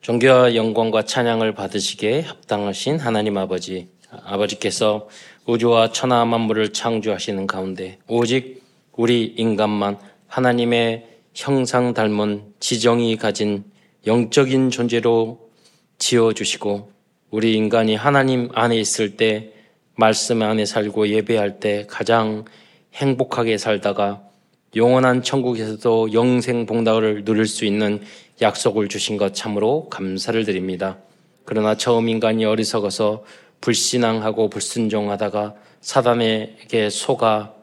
존귀와 영광과 찬양을 받으시기에 합당하신 하나님 아버지, 아버지께서 우주와 천하 만물을 창조하시는 가운데 오직 우리 인간만 하나님의 형상 닮은 지정이 가진 영적인 존재로 지어주시고 우리 인간이 하나님 안에 있을 때 말씀 안에 살고 예배할 때 가장 행복하게 살다가 영원한 천국에서도 영생 봉다를 누릴 수 있는 약속을 주신 것 참으로 감사를 드립니다. 그러나 처음 인간이 어리석어서 불신앙하고 불순종하다가 사단에게 속아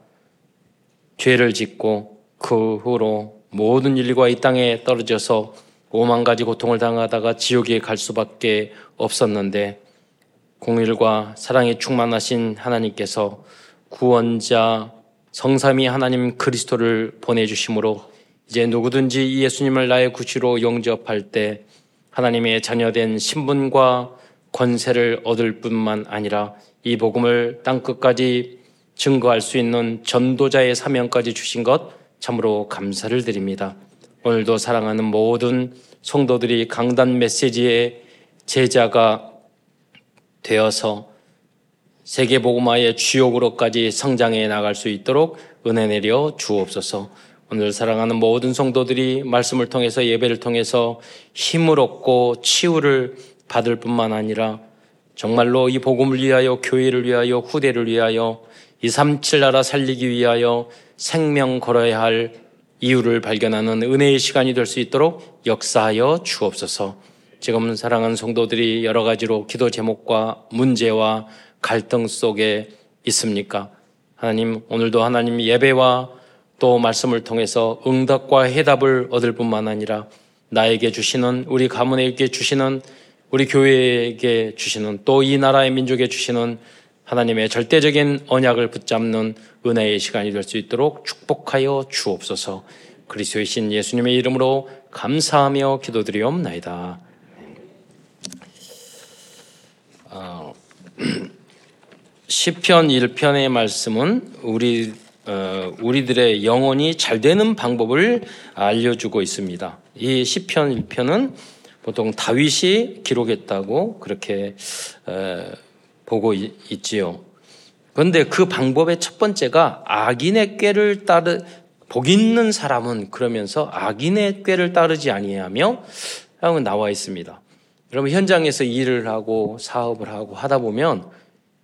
죄를 짓고 그 후로 모든 인류가 이 땅에 떨어져서 오만 가지 고통을 당하다가 지옥에 갈 수밖에 없었는데 공일과 사랑에 충만하신 하나님께서 구원자 성삼위 하나님 그리스도를 보내주심으로 이제 누구든지 예수님을 나의 구주로 영접할 때 하나님의 자녀된 신분과 권세를 얻을 뿐만 아니라 이 복음을 땅 끝까지 증거할 수 있는 전도자의 사명까지 주신 것 참으로 감사를 드립니다. 오늘도 사랑하는 모든 성도들이 강단 메시지의 제자가 되어서 세계 복음화의 주역으로까지 성장해 나갈 수 있도록 은혜 내려 주옵소서. 오늘 사랑하는 모든 성도들이 말씀을 통해서 예배를 통해서 힘을 얻고 치유를 받을 뿐만 아니라 정말로 이 복음을 위하여 교회를 위하여 후대를 위하여 237 나라 살리기 위하여 생명 걸어야 할 이유를 발견하는 은혜의 시간이 될 수 있도록 역사하여 주옵소서. 지금 사랑하는 성도들이 여러 가지로 기도 제목과 문제와 갈등 속에 있습니까? 하나님, 오늘도 하나님 예배와 또 말씀을 통해서 응답과 해답을 얻을 뿐만 아니라 나에게 주시는 우리 가문에게 주시는 우리 교회에게 주시는 또 이 나라의 민족에 주시는 하나님의 절대적인 언약을 붙잡는 은혜의 시간이 될 수 있도록 축복하여 주옵소서. 그리스도의 신 예수님의 이름으로 감사하며 기도드리옵나이다. 어, 시편 1편의 말씀은 우리 어, 우리들의 영혼이 잘 되는 방법을 알려주고 있습니다. 이 시편 1편은 보통 다윗이 기록했다고 그렇게 어, 보고 있지요. 그런데 그 방법의 첫 번째가 악인의 꾀를 따르 복 있는 사람은 그러면서 악인의 꾀를 따르지 아니하며 하고 나와 있습니다. 여러분 현장에서 일을 하고 사업을 하고 하다 보면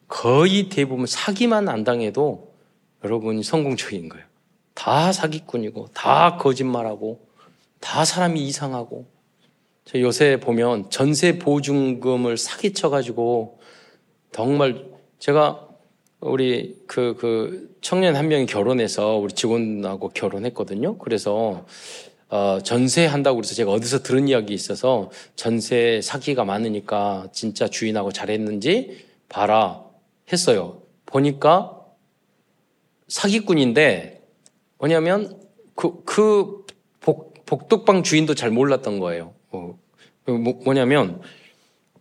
거의 대부분 사기만 안 당해도 여러분이 성공적인 거예요. 다 사기꾼이고, 다 거짓말하고, 다 사람이 이상하고. 저 요새 보면 전세 보증금을 사기쳐가지고, 정말 제가 우리 그, 그 청년 한 명이 결혼해서 우리 직원하고 결혼했거든요. 그래서 어, 전세 한다고 그래서 제가 어디서 들은 이야기 있어서 전세 사기가 많으니까 진짜 주인하고 잘했는지 봐라 했어요. 보니까 사기꾼인데 뭐냐면 그, 그 복, 복덕방 주인도 잘 몰랐던 거예요. 어, 뭐, 뭐냐면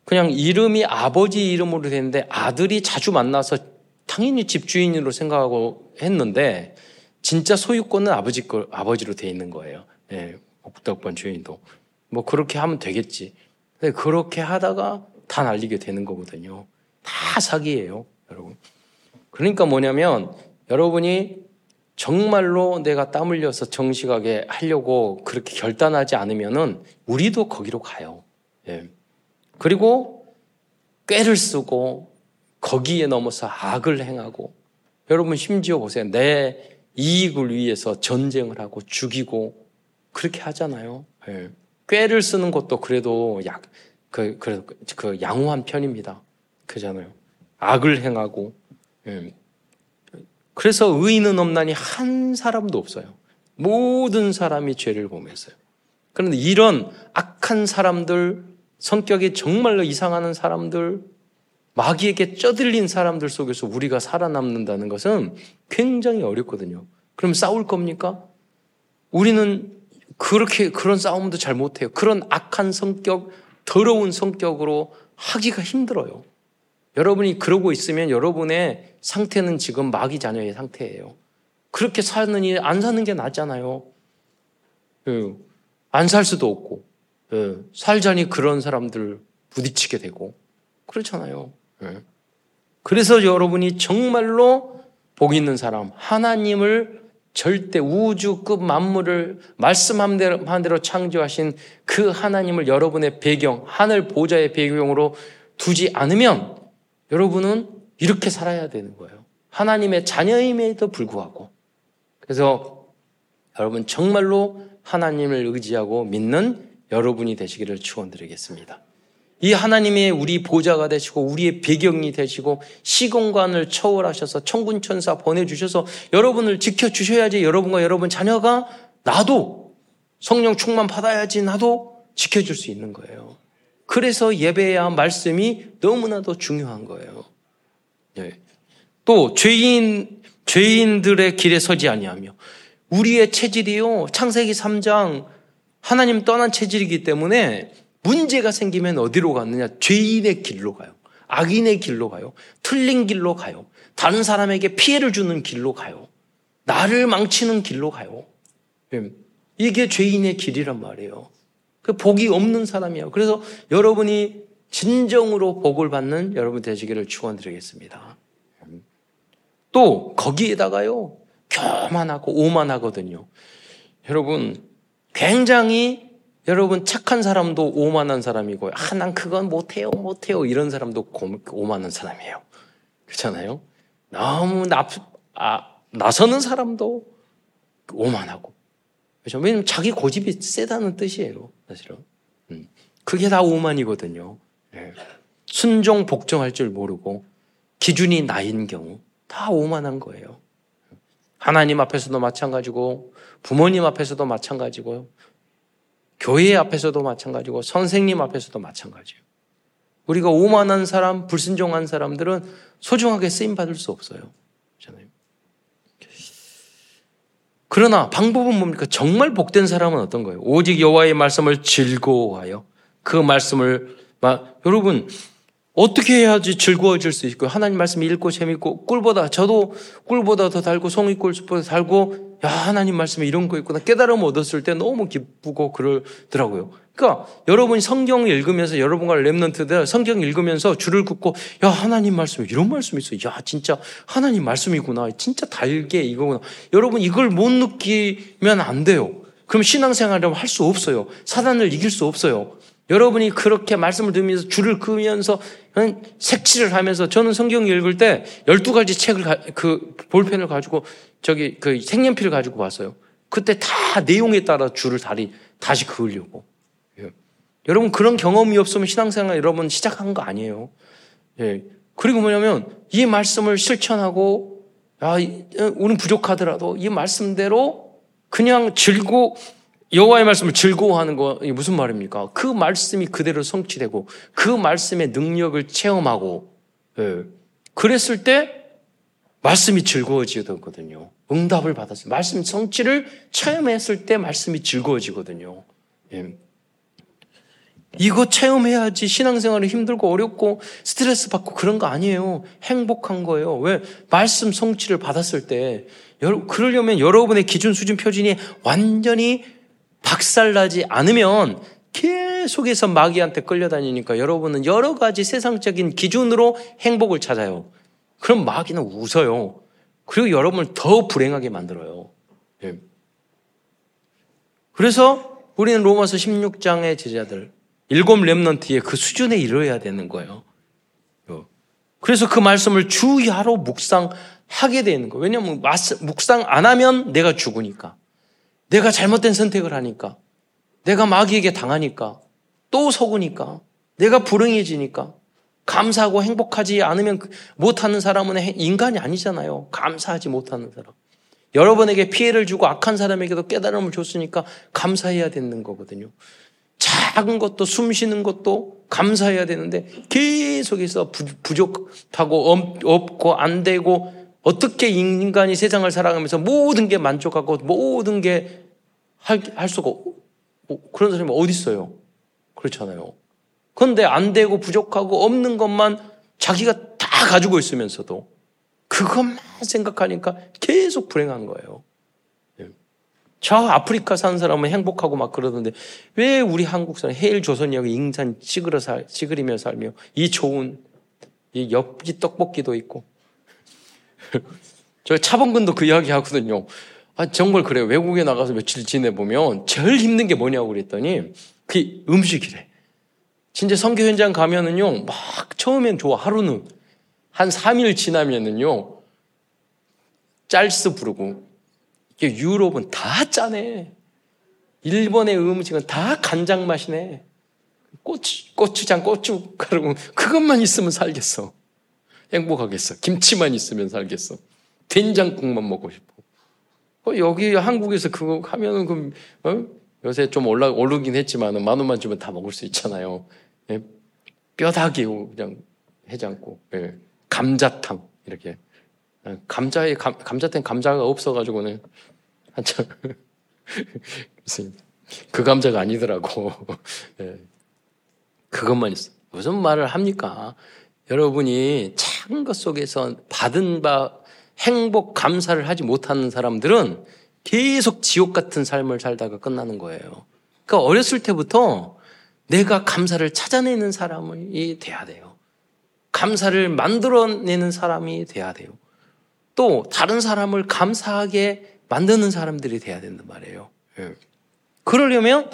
그냥 이름이 아버지 이름으로 됐는데 아들이 자주 만나서 당연히 집주인으로 생각하고 했는데 진짜 소유권은 아버지 거, 아버지로 돼 있는 거예요. 예, 복덕방 주인도. 뭐 그렇게 하면 되겠지. 근데 그렇게 하다가 다 날리게 되는 거거든요. 다 사기예요, 여러분. 그러니까 뭐냐면 여러분이 정말로 내가 땀 흘려서 정식하게 하려고 그렇게 결단하지 않으면은 우리도 거기로 가요. 예. 그리고 꾀를 쓰고 거기에 넘어서 악을 행하고 여러분 심지어 보세요. 내 이익을 위해서 전쟁을 하고 죽이고 그렇게 하잖아요. 예. 꾀를 쓰는 것도 그래도 약, 그, 그, 그 양호한 편입니다. 그잖아요. 악을 행하고. 예. 그래서 의인은 없나니 한 사람도 없어요. 모든 사람이 죄를 범했어요. 그런데 이런 악한 사람들, 성격이 정말로 이상하는 사람들, 마귀에게 쪄들린 사람들 속에서 우리가 살아남는다는 것은 굉장히 어렵거든요. 그럼 싸울 겁니까? 우리는 그렇게 그런 싸움도 잘 못해요. 그런 악한 성격, 더러운 성격으로 하기가 힘들어요. 여러분이 그러고 있으면 여러분의 상태는 지금 마귀 자녀의 상태예요. 그렇게 사느니 안 사는 게 낫잖아요. 그, 안살 수도 없고. 예, 살자니 그런 사람들 부딪히게 되고 그렇잖아요. 예. 그래서 여러분이 정말로 복 있는 사람, 하나님을 절대 우주급 만물을 말씀한 대로, 한 대로 창조하신 그 하나님을 여러분의 배경, 하늘 보좌의 배경으로 두지 않으면 여러분은 이렇게 살아야 되는 거예요. 하나님의 자녀임에도 불구하고. 그래서 여러분 정말로 하나님을 의지하고 믿는 여러분이 되시기를 축원드리겠습니다. 이 하나님의 우리 보좌가 되시고 우리의 배경이 되시고 시공간을 초월하셔서 천군 천사 보내 주셔서 여러분을 지켜 주셔야지 여러분과 여러분 자녀가 나도 성령 충만 받아야지 나도 지켜줄 수 있는 거예요. 그래서 예배야 말씀이 너무나도 중요한 거예요. 네. 또 죄인 죄인들의 길에 서지 아니하며 우리의 체질이요 창세기 3장 하나님 떠난 체질이기 때문에 문제가 생기면 어디로 갔느냐? 죄인의 길로 가요. 악인의 길로 가요. 틀린 길로 가요. 다른 사람에게 피해를 주는 길로 가요. 나를 망치는 길로 가요. 예. 이게 죄인의 길이란 말이에요. 그 복이 없는 사람이에요. 그래서 여러분이 진정으로 복을 받는 여러분 되시기를 축원드리겠습니다. 또 거기에다가요 교만하고 오만하거든요. 여러분 굉장히 여러분 착한 사람도 오만한 사람이고 아 난 그건 못해요 못해요 이런 사람도 오만한 사람이에요 그렇잖아요 너무 나, 아, 나서는 사람도 오만하고 그렇죠 왜냐면 자기 고집이 세다는 뜻이에요 사실은 음. 그게 다 오만이거든요 네. 순종 복종할 줄 모르고 기준이 나인 경우 다 오만한 거예요 하나님 앞에서도 마찬가지고 부모님 앞에서도 마찬가지고요 교회 앞에서도 마찬가지고 선생님 앞에서도 마찬가지예요. 우리가 오만한 사람, 불순종한 사람들은 소중하게 쓰임 받을 수 없어요. 그러나 방법은 뭡니까? 정말 복된 사람은 어떤 거예요? 오직 여호와의 말씀을 즐거워하여 그 말씀을 막 여러분 어떻게 해야지 즐거워질 수 있고 하나님 말씀 읽고 재밌고 꿀보다 저도 꿀보다 더 달고 송이 꿀보다 달고 야 하나님 말씀에 이런 거 있구나 깨달음 얻었을 때 너무 기쁘고 그러더라고요. 그러니까 여러분이 성경 읽으면서 여러분과 랩런트들 성경 읽으면서 줄을 긋고 야 하나님 말씀에 이런 말씀이 있어. 야 진짜 하나님 말씀이구나. 진짜 달게 이거구나. 여러분 이걸 못 느끼면 안 돼요. 그럼 신앙생활을 할 수 없어요. 사단을 이길 수 없어요. 여러분이 그렇게 말씀을 들으면서 줄을 그으면서 색칠을 하면서 저는 성경 읽을 때 12가지 책을 그 볼펜을 가지고 저기 그 색연필을 가지고 왔어요. 그때 다 내용에 따라 줄을 다리 다시 그으려고. 예. 여러분 그런 경험이 없으면 신앙생활 여러분 시작한 거 아니에요. 예. 그리고 뭐냐면 이 말씀을 실천하고 야, 우리는 부족하더라도 이 말씀대로 그냥 즐거 여호와의 말씀을 즐거워하는 거 무슨 말입니까? 그 말씀이 그대로 성취되고 그 말씀의 능력을 체험하고 예. 그랬을 때 말씀이 즐거워지거든요. 응답을 받았어요. 말씀 성취를 체험했을 때 말씀이 즐거워지거든요. 예. 이거 체험해야지 신앙생활이 힘들고 어렵고 스트레스 받고 그런 거 아니에요. 행복한 거예요. 왜? 말씀 성취를 받았을 때, 그러려면 여러분의 기준 수준 표준이 완전히 박살나지 않으면 계속해서 마귀한테 끌려다니니까 여러분은 여러 가지 세상적인 기준으로 행복을 찾아요. 그럼 마귀는 웃어요. 그리고 여러분을 더 불행하게 만들어요. 예. 그래서 우리는 로마서 16장의 제자들, 일곱 랩런트의 그 수준에 이르러야 되는 거예요. 그래서 그 말씀을 주야로 묵상하게 되는 거예요. 왜냐하면 묵상 안 하면 내가 죽으니까. 내가 잘못된 선택을 하니까. 내가 마귀에게 당하니까. 또 속으니까. 내가 불행해지니까. 감사하고 행복하지 않으면 그 못하는 사람은 인간이 아니잖아요. 감사하지 못하는 사람. 여러분에게 피해를 주고 악한 사람에게도 깨달음을 줬으니까 감사해야 되는 거거든요. 작은 것도 숨 쉬는 것도 감사해야 되는데 계속해서 부 족하고 없고 안 되고 어떻게 인간이 세상을 살아가면서 모든 게 만족하고 모든 게할 수가 뭐 그런 사람이 어디 있어요? 그렇잖아요. 그런데 안 되고 부족하고 없는 것만 자기가 다 가지고 있으면서도 그것만 생각하니까 계속 불행한 거예요. 예. 저 아프리카 사는 사람은 행복하고 막 그러던데 왜 우리 한국 사람 해일 조선이하고 인산 찌그러 살, 찌그리며 살며 이 좋은 이 엽기 떡볶이도 있고 저 차범근도 그 이야기 하거든요. 아 정말 그래요. 외국에 나가서 며칠 지내보면 제일 힘든 게 뭐냐고 그랬더니 그 음식이래. 진짜 선교 현장 가면은요 막 처음엔 좋아 하루는 한 3일 지나면은요 짤스 부르고 유럽은 다 짜네. 일본의 음식은 다 간장 맛이네. 고추, 고추장, 고춧가루, 그것만 있으면 살겠어. 행복하겠어. 김치만 있으면 살겠어. 된장국만 먹고 싶어. 어, 여기 한국에서 그거 하면은 그, 어? 요새 좀 올라, 오르긴 했지만 만 원만 주면 다 먹을 수 있잖아요. 예? 뼈다귀 그냥 해장국, 예. 감자탕, 이렇게. 아, 감자에, 감, 감자탕 감자가 없어가지고는 한참. 그 감자가 아니더라고. 예. 그것만 있어. 무슨 말을 합니까? 여러분이 작은 것 속에서 받은 바 행복, 감사를 하지 못하는 사람들은 계속 지옥 같은 삶을 살다가 끝나는 거예요. 그러니까 어렸을 때부터 내가 감사를 찾아내는 사람이 돼야 돼요. 감사를 만들어내는 사람이 돼야 돼요. 또 다른 사람을 감사하게 만드는 사람들이 돼야 된단 말이에요. 예. 그러려면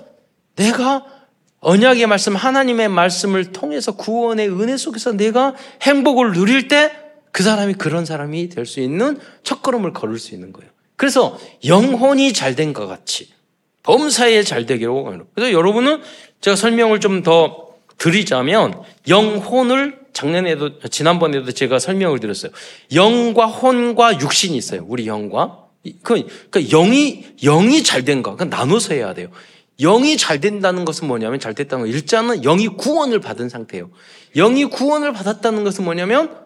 내가 언약의 말씀, 하나님의 말씀을 통해서 구원의 은혜 속에서 내가 행복을 누릴 때 그 사람이 그런 사람이 될 수 있는 첫걸음을 걸을 수 있는 거예요. 그래서 영혼이 잘된 것 같이 범사에 잘 되기로. 그래서 여러분은 제가 설명을 좀 더 드리자면 영혼을 작년에도 지난번에도 제가 설명을 드렸어요. 영과 혼과 육신이 있어요. 우리 영과 그 그러니까 영이 영이 잘 된가? 그 나눠서 해야 돼요. 영이 잘 된다는 것은 뭐냐면 잘 됐다는 거. 일자는 영이 구원을 받은 상태예요. 영이 구원을 받았다는 것은 뭐냐면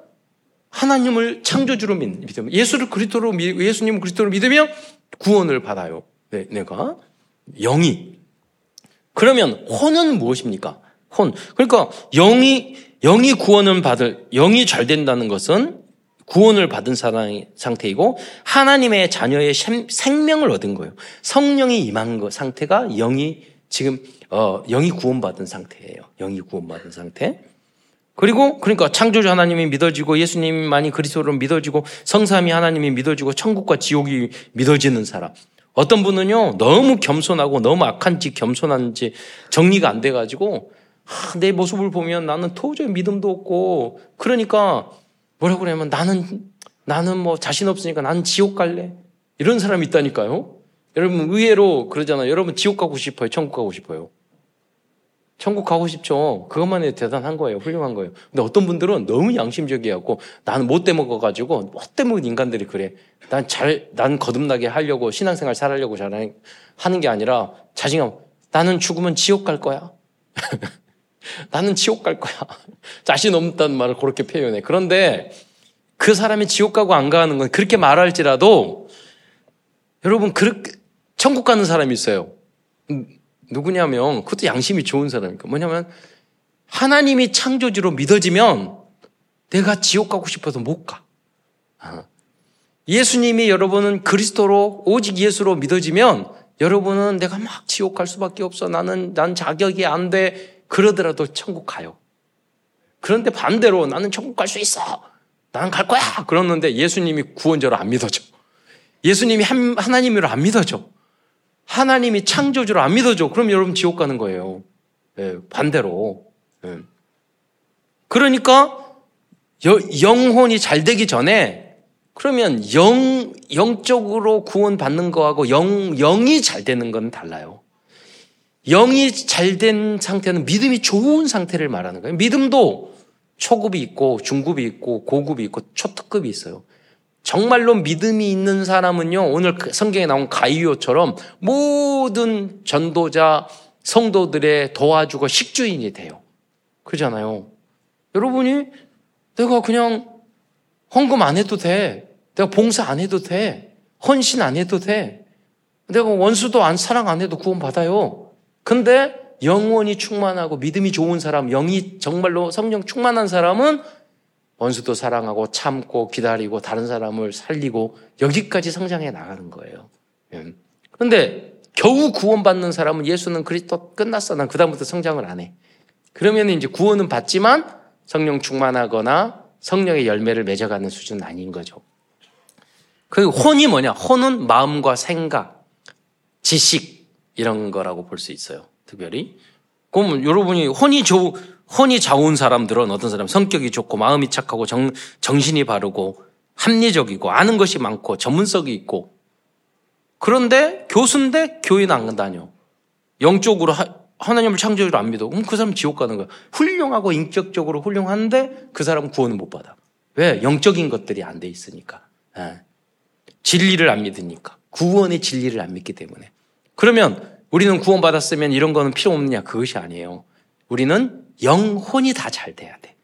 하나님을 창조주로 믿으면 예수를 그리스도로 예수님을 그리스도로 믿으면 구원을 받아요. 네, 내가 영이 그러면 혼은 무엇입니까? 혼. 그러니까 영이 영이 구원을 받을 영이 잘 된다는 것은 구원을 받은 상태이고 하나님의 자녀의 생명을 얻은 거예요. 성령이 임한 거 상태가 영이 지금 어, 영이 구원받은 상태예요. 영이 구원받은 상태. 그리고 그러니까 창조주 하나님이 믿어지고 예수님만이 그리스도로 믿어지고 성삼이 하나님이 믿어지고 천국과 지옥이 믿어지는 사람. 어떤 분은요 너무 겸손하고 너무 악한지 겸손한지 정리가 안 돼가지고 아, 내 모습을 보면 나는 도저히 믿음도 없고 그러니까 뭐라고 그러냐면 나는 나는 뭐 자신 없으니까 나는 지옥 갈래. 이런 사람이 있다니까요. 여러분 의외로 그러잖아요. 여러분 지옥 가고 싶어요. 천국 가고 싶어요. 천국 가고 싶죠. 그것만 해도 대단한 거예요. 훌륭한 거예요. 근데 어떤 분들은 너무 양심적이었고 나는 못 대먹어가지고 못 대먹은 인간들이 그래. 난 잘, 난 거듭나게 하려고 신앙생활 잘하려고 잘 하는 게 아니라 자신감. 나는 죽으면 지옥 갈 거야. 나는 지옥 갈 거야. 자신 없다는 말을 그렇게 표현해. 그런데 그 사람이 지옥 가고 안 가는 건 그렇게 말할지라도 여러분 그렇게 천국 가는 사람이 있어요. 누구냐면 그것도 양심이 좋은 사람이니까 뭐냐면 하나님이 창조주로 믿어지면 내가 지옥 가고 싶어서 못 가. 아. 예수님이 여러분은 그리스도로 오직 예수로 믿어지면 여러분은 내가 막 지옥 갈 수밖에 없어. 나는 난 자격이 안 돼. 그러더라도 천국 가요. 그런데 반대로 나는 천국 갈 수 있어. 나는 갈 거야. 그러는데 예수님이 구원자로 안 믿어져. 예수님이 하나님으로 안 믿어져. 하나님이 창조주로 안 믿어져. 그럼 여러분 지옥 가는 거예요. 네, 반대로. 네. 그러니까 여, 영혼이 잘 되기 전에 그러면 영, 영적으로 구원받는 거하고 영, 영이 잘 되는 건 달라요. 영이 잘 된 상태는 믿음이 좋은 상태를 말하는 거예요. 믿음도 초급이 있고 중급이 있고 고급이 있고 초특급이 있어요. 정말로 믿음이 있는 사람은요, 오늘 그 성경에 나온 가이오처럼 모든 전도자, 성도들의 도와주고 식주인이 돼요. 그러잖아요. 여러분이 내가 그냥 헌금 안 해도 돼. 내가 봉사 안 해도 돼. 헌신 안 해도 돼. 내가 원수도 안 사랑 안 해도 구원 받아요. 근데 영원히 충만하고 믿음이 좋은 사람, 영이 정말로 성령 충만한 사람은 원수도 사랑하고 참고 기다리고 다른 사람을 살리고 여기까지 성장해 나가는 거예요. 예. 근데 겨우 구원받는 사람은 예수는 그리스도 끝났어. 난 그다음부터 성장을 안 해. 그러면 이제 구원은 받지만 성령 충만하거나 성령의 열매를 맺어가는 수준은 아닌 거죠. 그 혼이 뭐냐? 혼은 마음과 생각, 지식 이런 거라고 볼 수 있어요. 특별히. 그럼 여러분이 혼이 좋 혼이 좋은 사람들은 어떤 사람 성격이 좋고 마음이 착하고 정, 정신이 바르고 합리적이고 아는 것이 많고 전문성이 있고 그런데 교수인데 교인 안 다녀. 영적으로 하, 하나님을 창조주로 안 믿어. 그럼 그 사람 지옥 가는 거야. 훌륭하고 인격적으로 훌륭한데 그 사람은 구원을 못 받아. 왜? 영적인 것들이 안 돼 있으니까. 예. 진리를 안 믿으니까. 구원의 진리를 안 믿기 때문에. 그러면 우리는 구원받았으면 이런 거는 필요 없느냐? 그것이 아니에요. 우리는 영혼이 다 잘 돼야 돼.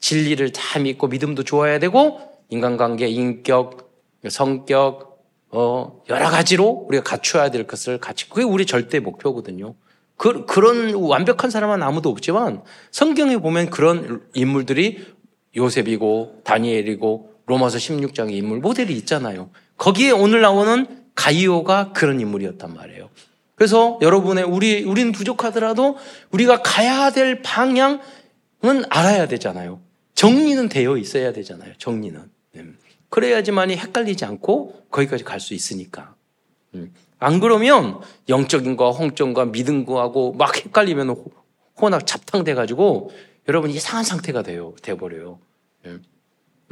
진리를 다 믿고 믿음도 좋아야 되고 인간관계, 인격, 성격, 어, 여러 가지로 우리가 갖춰야 될 것을 같이 그게 우리 절대 목표거든요. 그, 그런 완벽한 사람은 아무도 없지만 성경에 보면 그런 인물들이 요셉이고 다니엘이고 로마서 16장의 인물 모델이 있잖아요. 거기에 오늘 나오는 가이오가 그런 인물이었단 말이에요. 그래서 여러분의 우리 우리는 부족하더라도 우리가 가야 될 방향은 알아야 되잖아요. 정리는 되어 있어야 되잖아요. 정리는. 네. 그래야지만이 헷갈리지 않고 거기까지 갈 수 있으니까. 음. 안 그러면 영적인 거, 홍적과 믿음 거하고 막 헷갈리면 혼합 잡탕돼 가지고 여러분 이상한 상태가 돼요. 돼 버려요.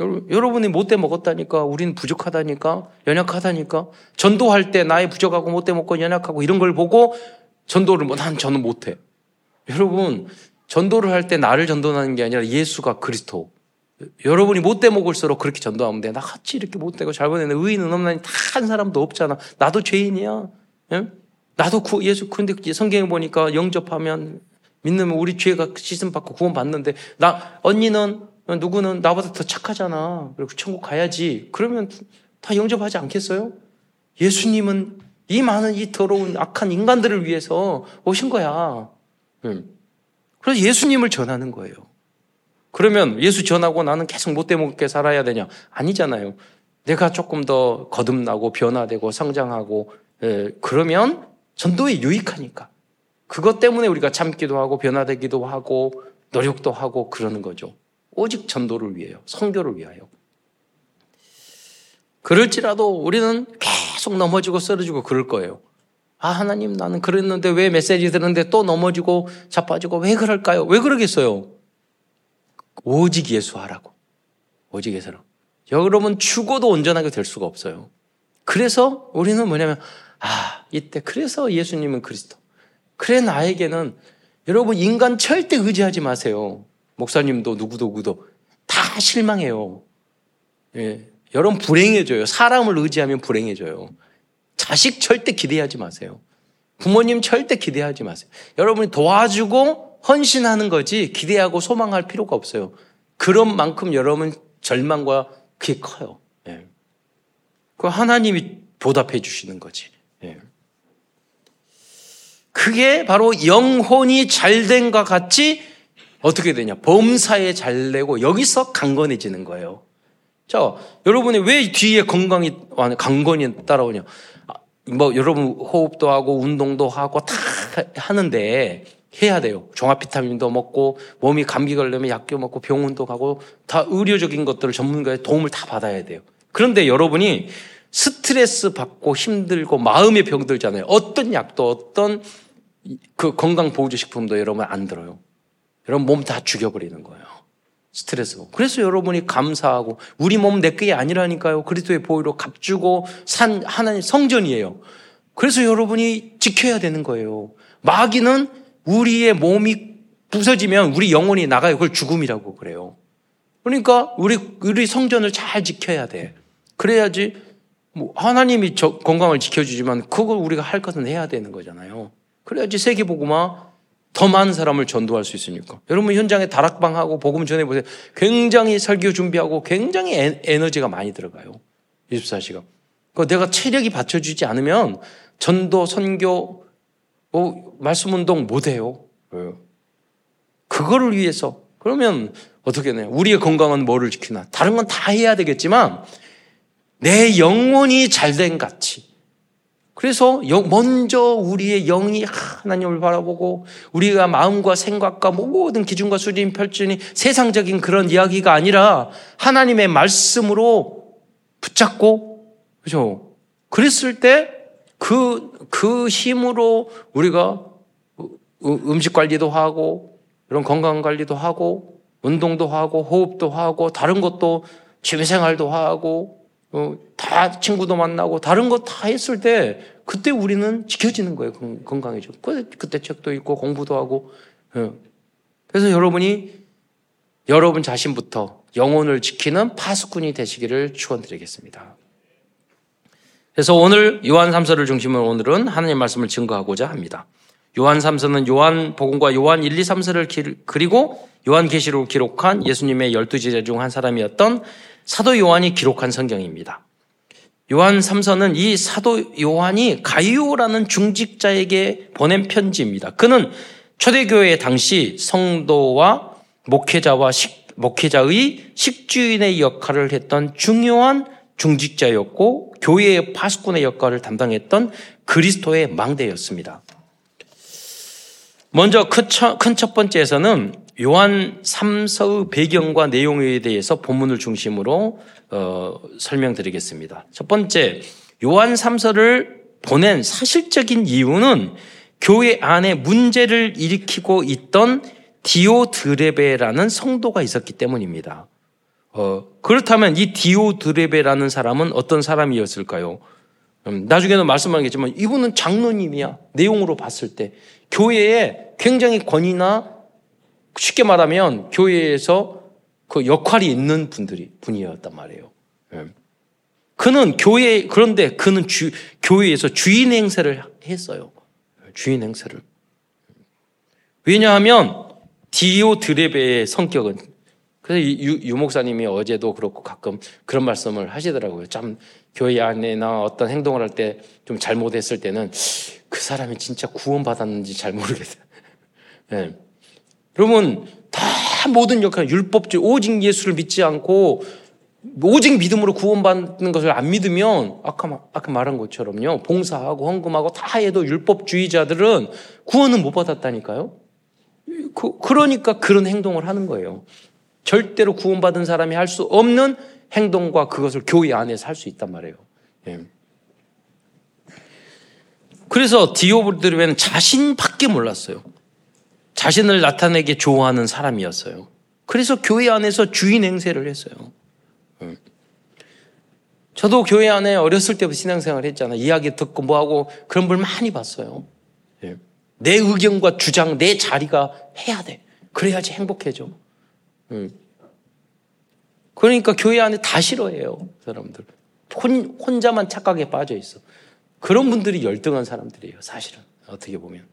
예. 여러분이 못돼 먹었다니까, 우리는 부족하다니까, 연약하다니까, 전도할 때 나의 부족하고 못돼 먹고 연약하고 이런 걸 보고 전도를 뭐, 난 저는 못해. 여러분, 전도를 할 때 나를 전도하는 게 아니라 예수가 그리스도. 여러분이 못돼 먹을수록 그렇게 전도하면 돼. 나 같이 이렇게 못되고 잘못했는데 의인은 없나니 다 한 사람도 없잖아. 나도 죄인이야. 예? 나도 구, 예수, 근데 성경에 보니까 영접하면 믿는 우리 죄가 씻음 받고 구원 받는데 나 언니는 누구는 나보다 더 착하잖아. 그리고 천국 가야지. 그러면 다 영접하지 않겠어요? 예수님은 이 많은 이 더러운 악한 인간들을 위해서 오신 거야. 그래서 예수님을 전하는 거예요. 그러면 예수 전하고 나는 계속 못돼 먹게 살아야 되냐? 아니잖아요. 내가 조금 더 거듭나고 변화되고 성장하고 예, 그러면 전도에 유익하니까. 그것 때문에 우리가 참기도 하고 변화되기도 하고 노력도 하고 그러는 거죠. 오직 전도를 위해요. 성교를 위하여. 그럴지라도 우리는 계속 넘어지고 쓰러지고 그럴 거예요. 아, 하나님 나는 그랬는데 왜 메시지 들었는데 또 넘어지고 자빠지고 왜 그럴까요? 왜 그러겠어요? 오직 예수하라고. 오직 예수라고. 여러분 죽어도 온전하게 될 수가 없어요. 그래서 우리는 뭐냐면 아, 이때 그래서 예수님은 그리스도. 그래 나에게는 여러분 인간 절대 의지하지 마세요. 목사님도 누구도 누구도 다 실망해요. 예. 여러분 불행해져요. 사람을 의지하면 불행해져요. 자식 절대 기대하지 마세요. 부모님 절대 기대하지 마세요. 여러분이 도와주고 헌신하는 거지 기대하고 소망할 필요가 없어요. 그런 만큼 여러분 절망과 그게 커요. 예. 그 하나님이 보답해 주시는 거지. 예. 그게 바로 영혼이 잘된과 같이 어떻게 되냐? 범사에 잘 되고 여기서 강건해지는 거예요. 자, 여러분이 왜 뒤에 건강이 강건이 따라오냐? 아, 뭐 여러분 호흡도 하고 운동도 하고 다 하는데 해야 돼요. 종합 비타민도 먹고 몸이 감기 걸리면 약도 먹고 병원도 가고 다 의료적인 것들을 전문가의 도움을 다 받아야 돼요. 그런데 여러분이 스트레스 받고 힘들고 마음의 병 들잖아요. 어떤 약도 어떤 그 건강 보호제 식품도 여러분 안 들어요. 여러분 몸 다 죽여버리는 거예요. 스트레스. 그래서 여러분이 감사하고 우리 몸 내 게 아니라니까요. 그리스도의 보혈로 값주고 산 하나님 성전이에요. 그래서 여러분이 지켜야 되는 거예요. 마귀는 우리의 몸이 부서지면 우리 영혼이 나가요. 그걸 죽음이라고 그래요. 그러니까 우리 우리 성전을 잘 지켜야 돼. 그래야지 뭐 하나님이 건강을 지켜주지만 그걸 우리가 할 것은 해야 되는 거잖아요. 그래야지 세계복음화 더 많은 사람을 전도할 수 있으니까. 여러분 현장에 다락방하고 복음 전해보세요. 굉장히 설교 준비하고 굉장히 에 너지가 많이 들어가요. 24시간. 그 내가 체력이 받쳐주지 않으면 전도, 선교, 뭐 말씀 운동 못해요. 그거를 위해서. 그러면 어떻게 해요? 우리의 건강은 뭐를 지키나? 다른 건 다 해야 되겠지만 내 영혼이 잘된 가치. 그래서 먼저 우리의 영이 하나님을 바라보고 우리가 마음과 생각과 모든 기준과 수준 펼치니 세상적인 그런 이야기가 아니라 하나님의 말씀으로 붙잡고 그죠? 그랬을 때 그, 그 힘으로 우리가 음식 관리도 하고 이런 건강 관리도 하고 운동도 하고 호흡도 하고 다른 것도 취미 생활도 하고 어, 다 친구도 만나고 다른 거 다 했을 때 그때 우리는 지켜지는 거예요. 건강해져. 그때 책도 읽고 공부도 하고. 예. 그래서 여러분이 여러분 자신부터 영혼을 지키는 파수꾼이 되시기를 축원드리겠습니다. 그래서 오늘 요한 3서를 중심으로 오늘은 하나님 말씀을 증거하고자 합니다. 요한 3서는 요한 복음과 요한 1, 2, 3서를 그리고 요한 계시록을 기록한 예수님의 열두 제자 중 한 사람이었던 사도 요한이 기록한 성경입니다. 요한 3서는 이 사도 요한이 가이오라는 중직자에게 보낸 편지입니다. 그는 초대교회 당시 성도와 목회자와 식, 목회자의 식주인의 역할을 했던 중요한 중직자였고 교회의 파수꾼의 역할을 담당했던 그리스도의 망대였습니다. 먼저 큰 첫 번째에서는 요한 3서의 배경과 내용에 대해서 본문을 중심으로 어, 설명드리겠습니다. 첫 번째, 요한 3서를 보낸 사실적인 이유는 교회 안에 문제를 일으키고 있던 디오드레베라는 성도가 있었기 때문입니다. 어, 그렇다면 이 디오드레베라는 사람은 어떤 사람이었을까요? 음, 나중에는 말씀하겠지만 이분은 장로님이야. 내용으로 봤을 때 교회에 굉장히 권위나 쉽게 말하면 교회에서 그 역할이 있는 분들이 분이었단 말이에요. 예. 그는 교회 그런데 그는 주, 교회에서 주인 행세를 했어요. 주인 행세를. 왜냐하면 디오 드레베의 성격은 그래서 유, 유 목사님이 어제도 그렇고 가끔 그런 말씀을 하시더라고요. 참 교회 안에나 어떤 행동을 할 때 좀 잘못했을 때는 그 사람이 진짜 구원받았는지 잘 모르겠어요. 네. 여러분, 다 모든 역할, 율법주 오직 예수를 믿지 않고 오직 믿음으로 구원받는 것을 안 믿으면 아까, 아까 말한 것처럼요. 봉사하고 헌금하고 다 해도 율법주의자들은 구원은 못 받았다니까요. 그, 그러니까 그런 행동을 하는 거예요. 절대로 구원받은 사람이 할 수 없는 행동과 그것을 교회 안에서 할 수 있단 말이에요. 예. 그래서 디오브드르는 자신밖에 몰랐어요. 자신을 나타내게 좋아하는 사람이었어요. 그래서 교회 안에서 주인 행세를 했어요. 예. 저도 교회 안에 어렸을 때부터 신앙생활 했잖아요. 이야기 듣고 뭐하고 그런 걸 많이 봤어요. 예. 내 의견과 주장, 내 자리가 해야 돼. 그래야지 행복해져. 음. 그러니까 교회 안에 다 싫어해요. 사람들. 혼, 혼자만 착각에 빠져 있어. 그런 분들이 열등한 사람들이에요. 사실은. 어떻게 보면.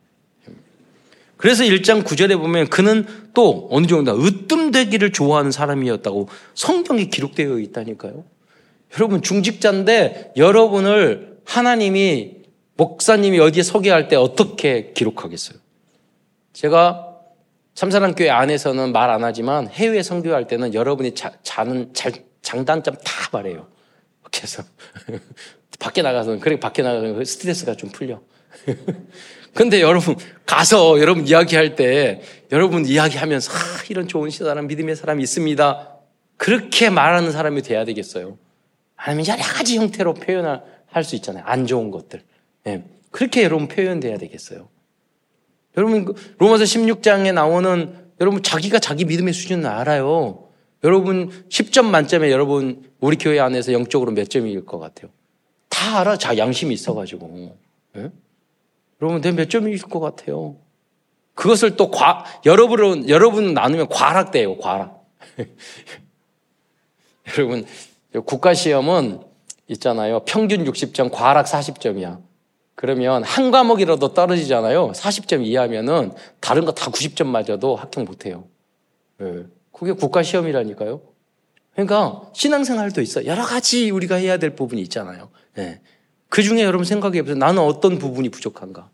그래서 1장 9절에 보면 그는 또 어느 정도 으뜸되기를 좋아하는 사람이었다고 성경에 기록되어 있다니까요. 여러분 중직자인데 여러분을 하나님이 목사님이 어디에 소개할 때 어떻게 기록하겠어요? 제가 참사랑 교회 안에서는 말 안 하지만 해외 선교할 때는 여러분이 자, 자, 장단점 다 말해요. 그래서 밖에 나가서 그래 밖에 나가서 스트레스가 좀 풀려. 근데 여러분 가서 여러분 이야기할 때 여러분 이야기하면서 아, 이런 좋은 사람 믿음의 사람이 있습니다. 그렇게 말하는 사람이 돼야 되겠어요. 아니면 여러 가지 형태로 표현할 수 있잖아요. 안 좋은 것들. 네. 그렇게 여러분 표현돼야 되겠어요. 여러분 그 로마서 16장에 나오는 여러분 자기가 자기 믿음의 수준을 알아요. 여러분 10점 만점에 여러분 우리 교회 안에서 영적으로 몇 점일 것 같아요? 다 알아. 자 양심이 있어가지고. 네? 여러분 내몇 점일 것 같아요? 그것을 또 과, 여러분은, 여러분 나누면 과락돼요, 과락. 여러분, 국가시험은 있잖아요. 평균 60점, 과락 40점이야. 그러면 한 과목이라도 떨어지잖아요. 40점 이하면은 다른 거 다 90점 맞아도 합격 못 해요. 네. 그게 국가 시험이라니까요. 그러니까 신앙생활도 있어. 여러 가지 우리가 해야 될 부분이 있잖아요. 네. 그 중에 여러분 생각해 보세요. 나는 어떤 부분이 부족한가?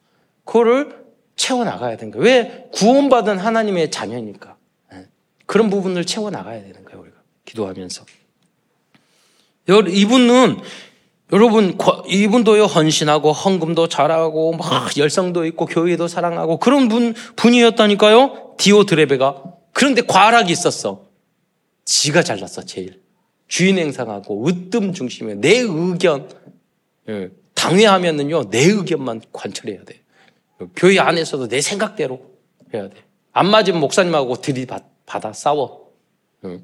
그거를 채워 나가야 되는 거예요. 왜 구원받은 하나님의 자녀니까. 네. 그런 부분을 채워 나가야 되는 거예요. 우리가 기도하면서. 이분은 여러분 이분도요 헌신하고 헌금도 잘하고 막 열성도 있고 교회도 사랑하고 그런 분 분이었다니까요 디오 드레베가 그런데 과락이 있었어 지가 잘났어 제일 주인 행상하고 으뜸 중심에 내 의견 예, 당회하면은요 내 의견만 관철해야 돼 교회 안에서도 내 생각대로 해야 돼 안 맞으면 목사님하고 들이받아 싸워 예.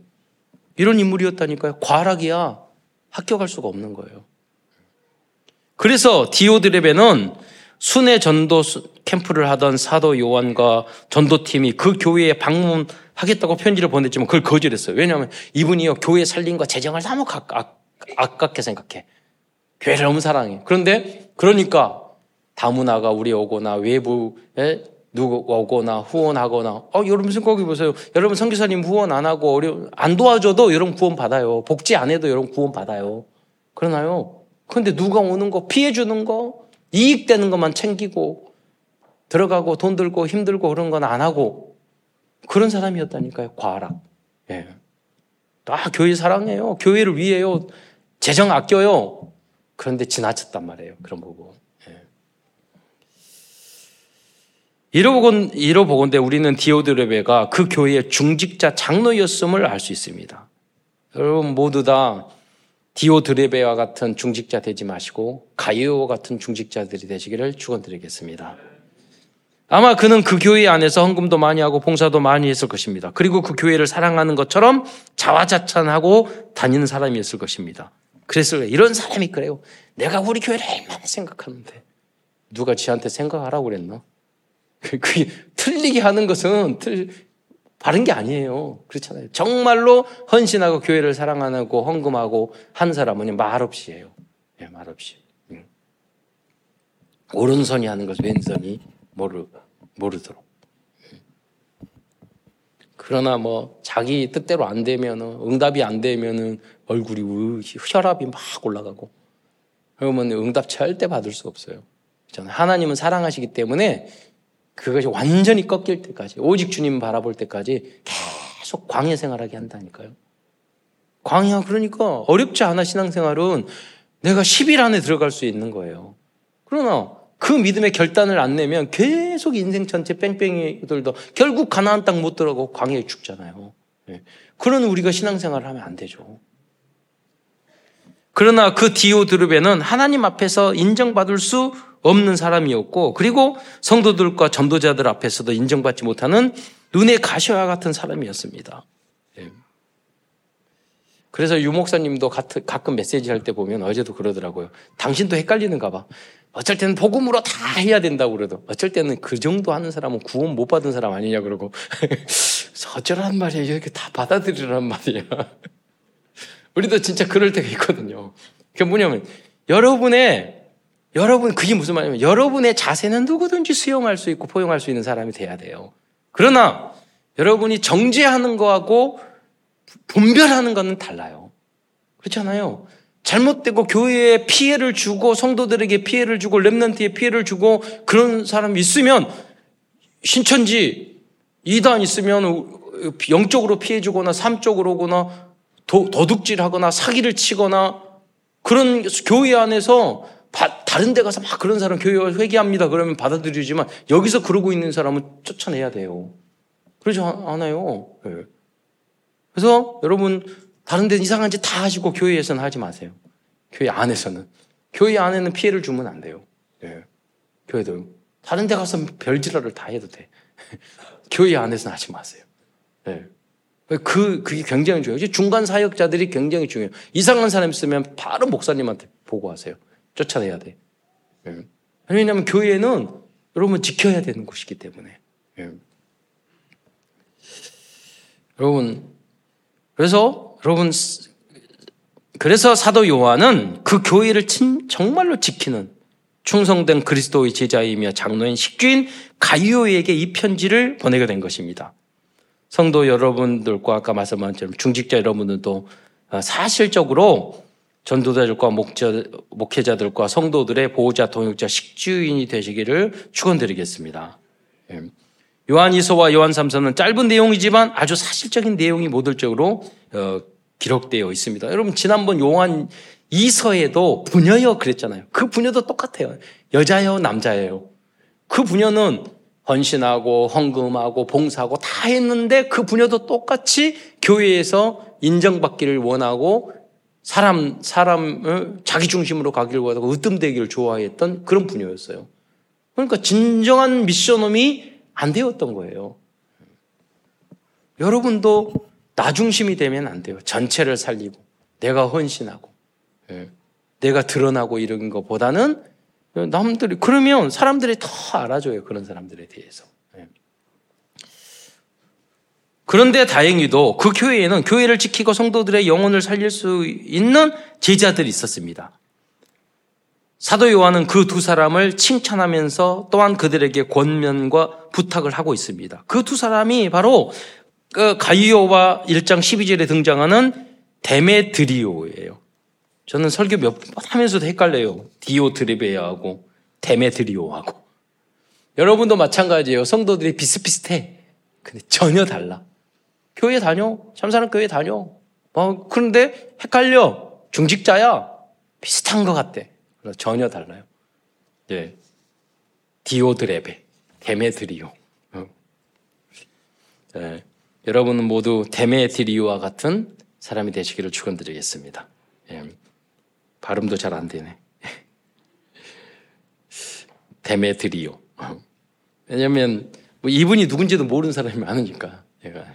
이런 인물이었다니까요 과락이야 합격할 수가 없는 거예요 그래서 디오드레베는 순회 전도 캠프를 하던 사도 요한과 전도팀이 그 교회에 방문하겠다고 편지를 보냈지만 그걸 거절했어요. 왜냐하면 이분이요 교회 살림과 재정을 너무 아깝게 생각해. 교회를 너무 사랑해. 그런데 그러니까 다문화가 우리 오거나 외부에 누구 오거나 후원하거나 어 여러분 생각해 보세요. 여러분 선교사님 후원 안 하고 어려 안 도와줘도 여러분 구원 받아요. 복지 안 해도 여러분 구원 받아요. 그러나요? 그런데 누가 오는 거, 피해 주는 거, 이익 되는 것만 챙기고 들어가고 돈 들고 힘들고 그런 건 안 하고 그런 사람이었다니까요. 과락. 예. 다 교회 사랑해요. 교회를 위해요. 재정 아껴요. 그런데 지나쳤단 말이에요. 그런 부분. 예. 이러보건, 이러보건데 우리는 디오드레베가 그 교회의 중직자 장로였음을 알 수 있습니다. 여러분 모두 다 디오드레베와 같은 중직자 되지 마시고 가이오와 같은 중직자들이 되시기를 축원드리겠습니다. 아마 그는 그 교회 안에서 헌금도 많이 하고 봉사도 많이 했을 것입니다. 그리고 그 교회를 사랑하는 것처럼 자화자찬하고 다니는 사람이었을 것입니다. 그랬을 거예요. 이런 사람이 그래요. 내가 우리 교회를 얼마나 생각하는데 누가 지한테 생각하라고 그랬나? 그게 틀리게 하는 것은 틀, 바른 게 아니에요. 그렇잖아요. 정말로 헌신하고 교회를 사랑하고 헌금하고 한 사람은 말없이 해요. 예, 말없이. 응. 오른손이 하는 것을 왼손이 모르, 모르도록. 그러나 뭐 자기 뜻대로 안 되면은 응답이 안 되면은 얼굴이 혈압이 막 올라가고 그러면 응답 절대 받을 수 없어요. 저는 하나님은 사랑하시기 때문에 그것이 완전히 꺾일 때까지, 오직 주님 바라볼 때까지 계속 광야 생활하게 한다니까요. 광야, 그러니까 어렵지 않아 신앙생활은 내가 10일 안에 들어갈 수 있는 거예요. 그러나 그 믿음의 결단을 안 내면 계속 인생 전체 뺑뺑이들도 결국 가나안 땅 못 들어가고 광야에 죽잖아요. 네. 그런 우리가 신앙생활을 하면 안 되죠. 그러나 그 디오드르베는 하나님 앞에서 인정받을 수 없는 사람이었고 그리고 성도들과 전도자들 앞에서도 인정받지 못하는 눈의 가시와 같은 사람이었습니다. 예. 그래서 유 목사님도 가끔 메시지 할 때 보면 어제도 그러더라고요. 당신도 헷갈리는가 봐. 어쩔 때는 복음으로 다 해야 된다고 그래도 어쩔 때는 그 정도 하는 사람은 구원 못 받은 사람 아니냐 그러고 어쩌란 말이야 이렇게 다 받아들이란 말이야. 우리도 진짜 그럴 때가 있거든요. 그게 뭐냐면 여러분의 여러분, 그게 무슨 말이냐면 여러분의 자세는 누구든지 수용할 수 있고 포용할 수 있는 사람이 돼야 돼요. 그러나 여러분이 정죄하는 거하고 분별하는 것은 달라요. 그렇잖아요. 잘못되고 교회에 피해를 주고 성도들에게 피해를 주고 랩런트에 피해를 주고 그런 사람이 있으면 신천지 이단 있으면 영적으로 피해 주거나 삶적으로 오거나 도둑질하거나 사기를 치거나 그런 교회 안에서 바, 다른 데 가서 막 그런 사람 교회 회개합니다. 그러면 받아들이지만 여기서 그러고 있는 사람은 쫓아내야 돼요. 그러지 않아요. 네. 그래서 여러분 다른 데 이상한 짓 다 하시고 교회에서는 하지 마세요. 교회 안에서는. 교회 안에는 피해를 주면 안 돼요. 네. 교회도. 다른 데 가서 별지랄을 다 해도 돼. 교회 안에서는 하지 마세요. 네. 그, 그게 굉장히 중요해요. 중간 사역자들이 굉장히 중요해요. 이상한 사람 있으면 바로 목사님한테 보고하세요. 쫓아내야 돼. 예. 왜냐하면 교회는 여러분 지켜야 되는 곳이기 때문에. 예. 여러분, 그래서 여러분, 그래서 사도 요한은 그 교회를 정말로 지키는 충성된 그리스도의 제자이며 장로인 식주인 가이오에게 이 편지를 보내게 된 것입니다. 성도 여러분들과 아까 말씀한 것처럼 중직자 여러분들도 사실적으로 전도자들과 목자, 목회자들과 성도들의 보호자, 동역자, 식주인이 되시기를 축원드리겠습니다. 예. 요한 이서와 요한 삼서는 짧은 내용이지만 아주 사실적인 내용이 모들적으로 어, 기록되어 있습니다. 여러분 지난번 요한 이서에도 부녀여 그랬잖아요. 그 부녀도 똑같아요. 여자요 남자예요. 그 부녀는 헌신하고 헌금하고 봉사하고 다 했는데 그 부녀도 똑같이 교회에서 인정받기를 원하고 사람 사람을 자기 중심으로 가기를 원하고 으뜸되기를 좋아했던 그런 부녀였어요. 그러니까 진정한 미션홈이 안 되었던 거예요. 여러분도 나 중심이 되면 안 돼요. 전체를 살리고 내가 헌신하고 예. 내가 드러나고 이런 것보다는 남들이 그러면 사람들이 더 알아줘요. 그런 사람들에 대해서. 예. 그런데 다행히도 그 교회에는 교회를 지키고 성도들의 영혼을 살릴 수 있는 제자들이 있었습니다. 사도 요한은 그 두 사람을 칭찬하면서 또한 그들에게 권면과 부탁을 하고 있습니다. 그 두 사람이 바로 그 가이오와 1장 12절에 등장하는 데메드리오예요. 저는 설교 몇 번 하면서도 헷갈려요. 디오 드리베아하고 데메드리오하고. 여러분도 마찬가지예요. 성도들이 비슷비슷해. 근데 전혀 달라. 교회 다녀. 참사랑 교회 다녀. 뭐, 그런데 헷갈려. 중직자야. 비슷한 것 같대. 전혀 달라요. 예. 디오드레베, 데메드리오. 어. 예. 여러분은 모두 데메드리오와 같은 사람이 되시기를 축원드리겠습니다. 예. 발음도 잘 안 되네. 데메드리오. 왜냐면 뭐 이분이 누군지도 모르는 사람이 많으니까. 얘가.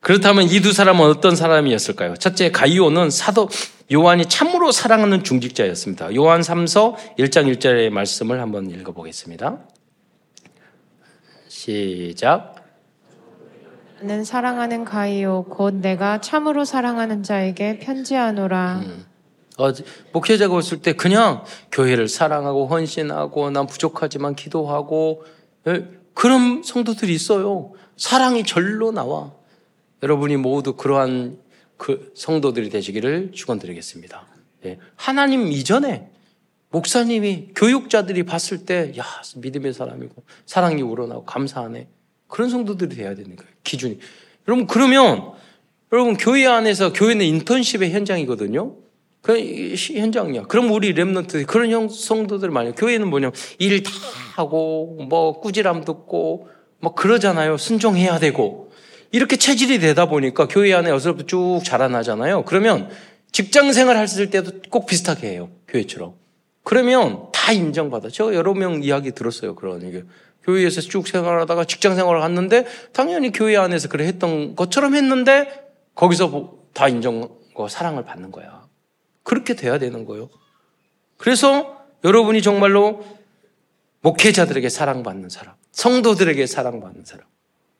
그렇다면 이 두 사람은 어떤 사람이었을까요? 첫째, 가이오는 사도 요한이 참으로 사랑하는 중직자였습니다. 요한 3서 1장 1절의 말씀을 한번 읽어 보겠습니다. 시작. 는 사랑하는 가이오 곧 내가 참으로 사랑하는 자에게 편지하노라. 음. 어, 목회자가 왔을 때 그냥 교회를 사랑하고 헌신하고 난 부족하지만 기도하고 예, 그런 성도들이 있어요. 사랑이 절로 나와. 여러분이 모두 그러한 그 성도들이 되시기를 축원드리겠습니다. 예, 하나님 이전에 목사님이 교육자들이 봤을 때 야 믿음의 사람이고 사랑이 우러나고 감사하네 그런 성도들이 돼야 되는 거예요 기준이. 여러분 그러면 여러분 교회 안에서 교회는 인턴십의 현장이거든요. 그 현장이야. 그럼 우리 랩런트 그런 형 성도들 많이 교회는 뭐냐 일다 하고 뭐 꾸지람 듣고 뭐 그러잖아요. 순종해야 되고 이렇게 체질이 되다 보니까 교회 안에 어서부터 쭉 자라나잖아요. 그러면 직장 생활 했을 때도 꼭 비슷하게 해요. 교회처럼. 그러면 다 인정받아. 저 여러 명 이야기 들었어요. 그런 얘기. 교회에서 쭉 생활하다가 직장 생활을 갔는데 당연히 교회 안에서 그래 했던 것처럼 했는데 거기서 다 인정과 사랑을 받는 거야. 그렇게 돼야 되는 거예요. 그래서 여러분이 정말로 목회자들에게 사랑받는 사람, 성도들에게 사랑받는 사람,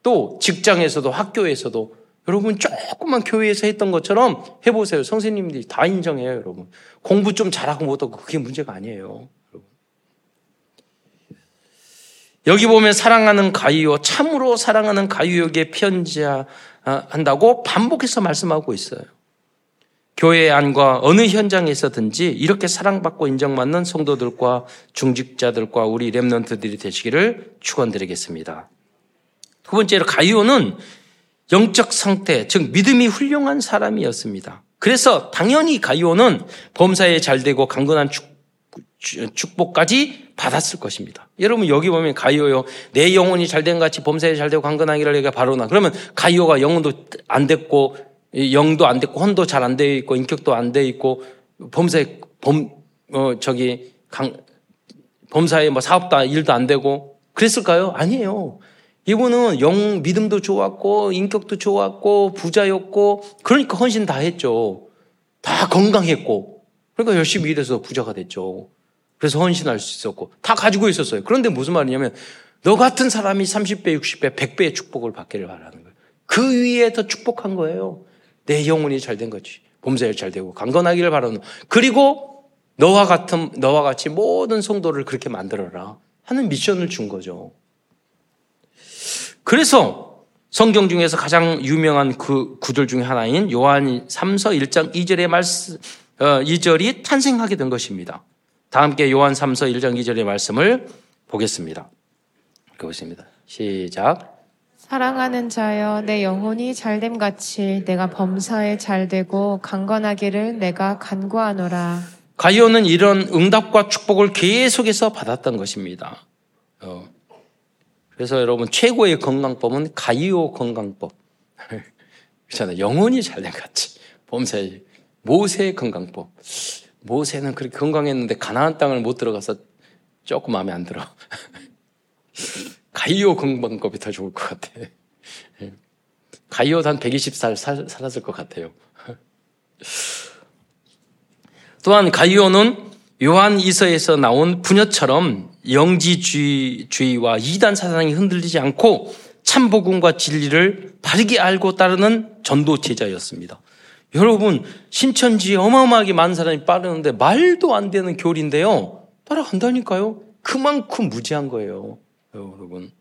또 직장에서도 학교에서도 여러분 조금만 교회에서 했던 것처럼 해보세요. 선생님들이 다 인정해요, 여러분. 공부 좀 잘하고 못하고 그게 문제가 아니에요. 여기 보면 사랑하는 가이오, 참으로 사랑하는 가이오에게 편지한다고 반복해서 말씀하고 있어요. 교회 안과 어느 현장에서든지 이렇게 사랑받고 인정받는 성도들과 중직자들과 우리 랩런트들이 되시기를 축원드리겠습니다. 두 번째로 가이오는 영적 상태, 즉 믿음이 훌륭한 사람이었습니다. 그래서 당연히 가이오는 범사에 잘 되고 강건한 축, 축복까지 받았을 것입니다. 여러분 여기 보면 가이오요 내 영혼이 잘 된 같이 범사에 잘 되고 강건하기를 내가 바로나 그러면 가이오가 영혼도 안 됐고 영도 안 됐고 혼도 잘안 되어 있고 인격도 안 되어 있고 범사에 범 어, 저기 강 범사에 뭐 사업도 일도 안 되고 그랬을까요? 아니에요. 이분은 영 믿음도 좋았고 인격도 좋았고 부자였고 그러니까 헌신 다 했죠. 다 건강했고 그러니까 열심히 일해서 부자가 됐죠. 그래서 헌신할 수 있었고 다 가지고 있었어요. 그런데 무슨 말이냐면 너 같은 사람이 30배, 60배, 100배의 축복을 받기를 바라는 거예요. 그 위에 더 축복한 거예요. 내 영혼이 잘 된 거지. 범사에 잘 되고 강건하기를 바라는. 그리고 너와 같은 너와 같이 모든 성도를 그렇게 만들어라 하는 미션을 준 거죠. 그래서 성경 중에서 가장 유명한 그 구절 중에 하나인 요한 3서 1장 2절의 말씀 어, 2절이 탄생하게 된 것입니다. 다 함께 요한 3서 1장 2절의 말씀을 보겠습니다. 읽어보겠습니다. 시작. 사랑하는 자여 내 영혼이 잘됨 같이 내가 범사에 잘되고 강건하기를 내가 간구하노라. 가이오는 이런 응답과 축복을 계속해서 받았던 것입니다. 어. 그래서 여러분 최고의 건강법은 가이오 건강법. 그렇잖아요. 영혼이 잘된 같이 범사에 모세의 건강법. 모세는 그렇게 건강했는데 가나안 땅을 못 들어가서 조금 마음에 안 들어. 가이오 건강법이 더 좋을 것 같아. 가이오도 한 120살 살, 살았을 것 같아요. 또한 가이오는 요한 이서에서 나온 부녀처럼 영지주의와 이단 사상이 흔들리지 않고 참복음과 진리를 바르게 알고 따르는 전도 제자였습니다. 여러분 신천지에 어마어마하게 많은 사람이 빠르는데 말도 안 되는 교리인데요. 따라간다니까요. 그만큼 무지한 거예요. 여러분.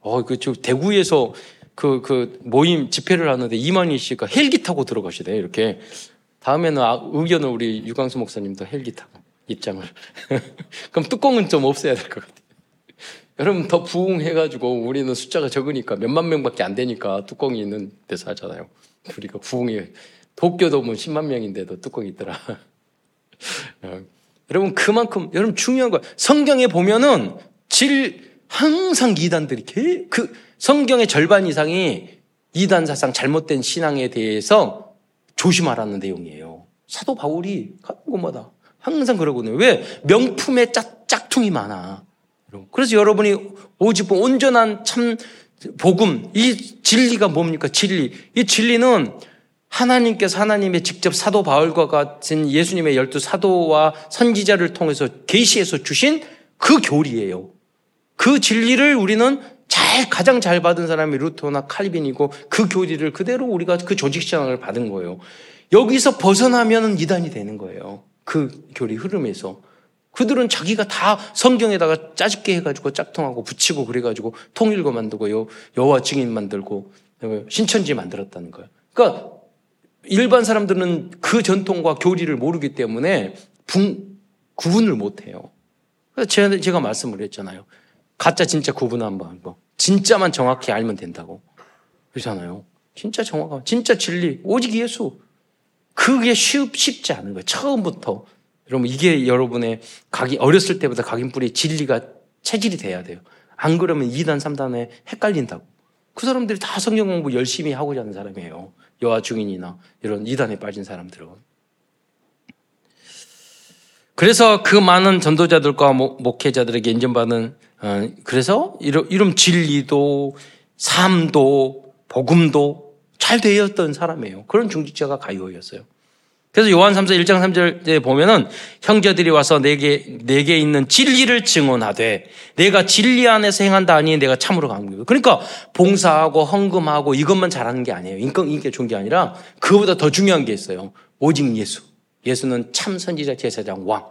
어, 그, 저, 대구에서 그, 그, 모임 집회를 하는데 이만희 씨가 헬기 타고 들어가시대, 이렇게. 다음에는 아, 의견을 우리 유광수 목사님도 헬기 타고 입장을. 그럼 뚜껑은 좀 없애야 될 것 같아요. 여러분 더 부흥해가지고 우리는 숫자가 적으니까 몇만 명밖에 안 되니까 뚜껑이 있는 데서 하잖아요. 우리가 부흥이 도쿄도면 10만 명인데도 뚜껑이 있더라. 어, 여러분 그만큼 여러분 중요한 거 성경에 보면은 질 항상 이단들이 그 성경의 절반 이상이 이단 사상 잘못된 신앙에 대해서 조심하라는 내용이에요. 사도 바울이 가는 곳마다 항상 그러거든요. 왜? 명품의 짝, 짝퉁이 많아. 그래서 여러분이 오직 온전한 참 복음, 이 진리가 뭡니까? 진리. 이 진리는 하나님께서 하나님의 직접 사도 바울과 같은 예수님의 열두 사도와 선지자를 통해서 계시해서 주신 그 교리예요. 그 진리를 우리는 잘 가장 잘 받은 사람이 루터나 칼빈이고 그 교리를 그대로 우리가 그 조직 신앙을 받은 거예요. 여기서 벗어나면 이단이 되는 거예요. 그 교리 흐름에서. 그들은 자기가 다 성경에다가 짜집게 해가지고 짝퉁하고 붙이고 그래가지고 통일고 만들고 여, 여호와 증인 만들고 신천지 만들었다는 거예요. 그러니까 일반 사람들은 그 전통과 교리를 모르기 때문에 분, 구분을 못해요. 그래서 제가 말씀을 했잖아요. 가짜 진짜 구분 한 번 뭐 진짜만 정확히 알면 된다고 그러잖아요. 진짜 정확한 진짜 진리 오직 예수 그게 쉽, 쉽지 않은 거예요. 처음부터 여러분 이게 여러분의 각이 어렸을 때부터 각인 뿌리 진리가 체질이 돼야 돼요. 안 그러면 2단 3단에 헷갈린다고. 그 사람들이 다 성경 공부 열심히 하고자 하는 사람이에요. 여와 중인이나 이런 2단에 빠진 사람들은. 그래서 그 많은 전도자들과 목회자들에게 인정받은 어, 그래서 이름 진리도 삶도 복음도 잘 되었던 사람이에요. 그런 중직자가 가이오였어요. 그래서 요한 3서 1장 3절에 보면은 형제들이 와서 내게 내게 있는 진리를 증언하되 내가 진리 안에서 행한다 아니 내가 참으로 강구해. 그러니까 봉사하고 헌금하고 이것만 잘하는 게 아니에요. 인격 인기 좋은 게 아니라 그보다 더 중요한 게 있어요. 오직 예수. 예수는 참 선지자 제사장 왕.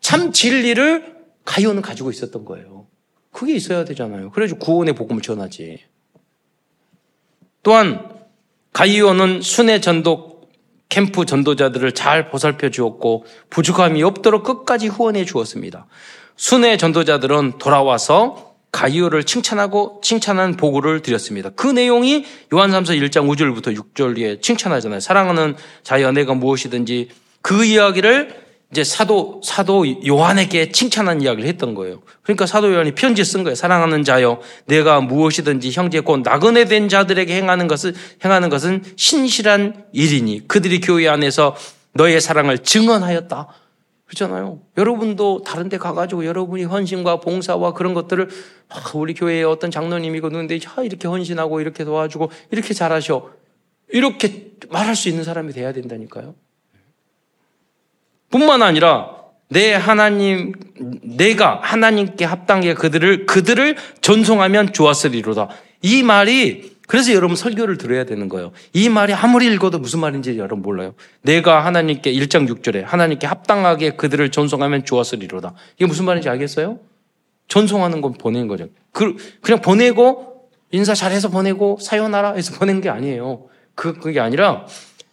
참 진리를 가이오는 가지고 있었던 거예요. 그게 있어야 되잖아요. 그래서 구원의 복음을 전하지. 또한 가이오는 순회 전도 캠프 전도자들을 잘 보살펴 주었고 부족함이 없도록 끝까지 후원해 주었습니다. 순회 전도자들은 돌아와서 가이오를 칭찬하고 칭찬한 보고를 드렸습니다. 그 내용이 요한 3서 1장 5절부터 6절에 칭찬하잖아요. 사랑하는 자여 내가 무엇이든지 그 이야기를 이제 사도 사도 요한에게 칭찬한 이야기를 했던 거예요. 그러니까 사도 요한이 편지 쓴 거예요. 사랑하는 자여, 내가 무엇이든지 형제 곧 나그네 된 자들에게 행하는 것을 행하는 것은 신실한 일이니 그들이 교회 안에서 너의 사랑을 증언하였다. 그렇잖아요. 여러분도 다른 데 가가지고 여러분이 헌신과 봉사와 그런 것들을 아, 우리 교회에 어떤 장로님이고 누군데 아, 이렇게 헌신하고 이렇게 도와주고 이렇게 잘하셔. 이렇게 말할 수 있는 사람이 돼야 된다니까요. 뿐만 아니라 내 하나님, 내가 하나님께 합당해 그들을, 그들을 전송하면 좋았으리로다. 이 말이, 그래서 여러분 설교를 들어야 되는 거예요. 이 말이 아무리 읽어도 무슨 말인지 여러분 몰라요. 내가 하나님께 1장 6절에 하나님께 합당하게 그들을 전송하면 좋았으리로다. 이게 무슨 말인지 알겠어요? 전송하는 건 보내는 거죠. 그, 그냥 보내고 인사 잘해서 보내고 사요나라 해서 보낸 게 아니에요. 그, 그게 아니라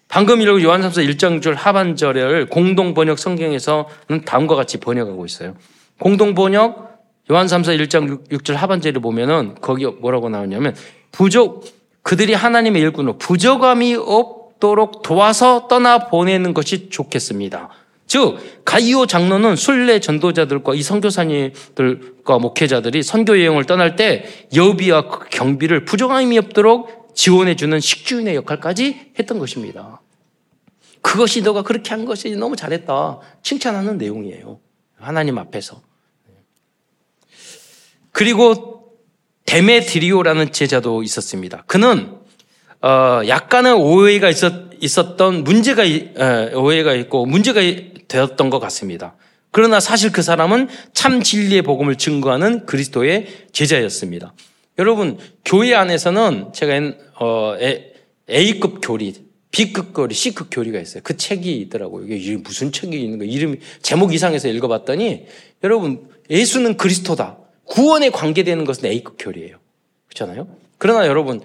방금 읽은 요한삼서 1장 줄 하반절을 공동 번역 성경에서는 다음과 같이 번역하고 있어요. 공동 번역 요한 3서 1장 6, 6절 하반절을 보면은 거기 뭐라고 나오냐면 부족 그들이 하나님의 일꾼으로 부족함이 없도록 도와서 떠나 보내는 것이 좋겠습니다. 즉 가이오 장로는 순례 전도자들과 이 선교사님들과 목회자들이 선교 여행을 떠날 때 여비와 경비를 부족함이 없도록 지원해 주는 식주인의 역할까지 했던 것입니다. 그것이 너가 그렇게 한 것이 너무 잘했다. 칭찬하는 내용이에요. 하나님 앞에서. 그리고 데메드리오라는 제자도 있었습니다. 그는 어, 약간의 오해가 있었, 있었 던 문제가 에, 오해가 있고 문제가 되었던 것 같습니다. 그러나 사실 그 사람은 참 진리의 복음을 증거하는 그리스도의 제자였습니다. 여러분 교회 안에서는 제가 어, A급 교리, B급 교리, C급 교리가 있어요. 그 책이 있더라고요. 이게 무슨 책이 있는 거 이름 제목 이상해서 읽어봤더니 여러분 예수는 그리스도다. 구원에 관계되는 것은 A급 교리예요. 그렇잖아요. 그러나 여러분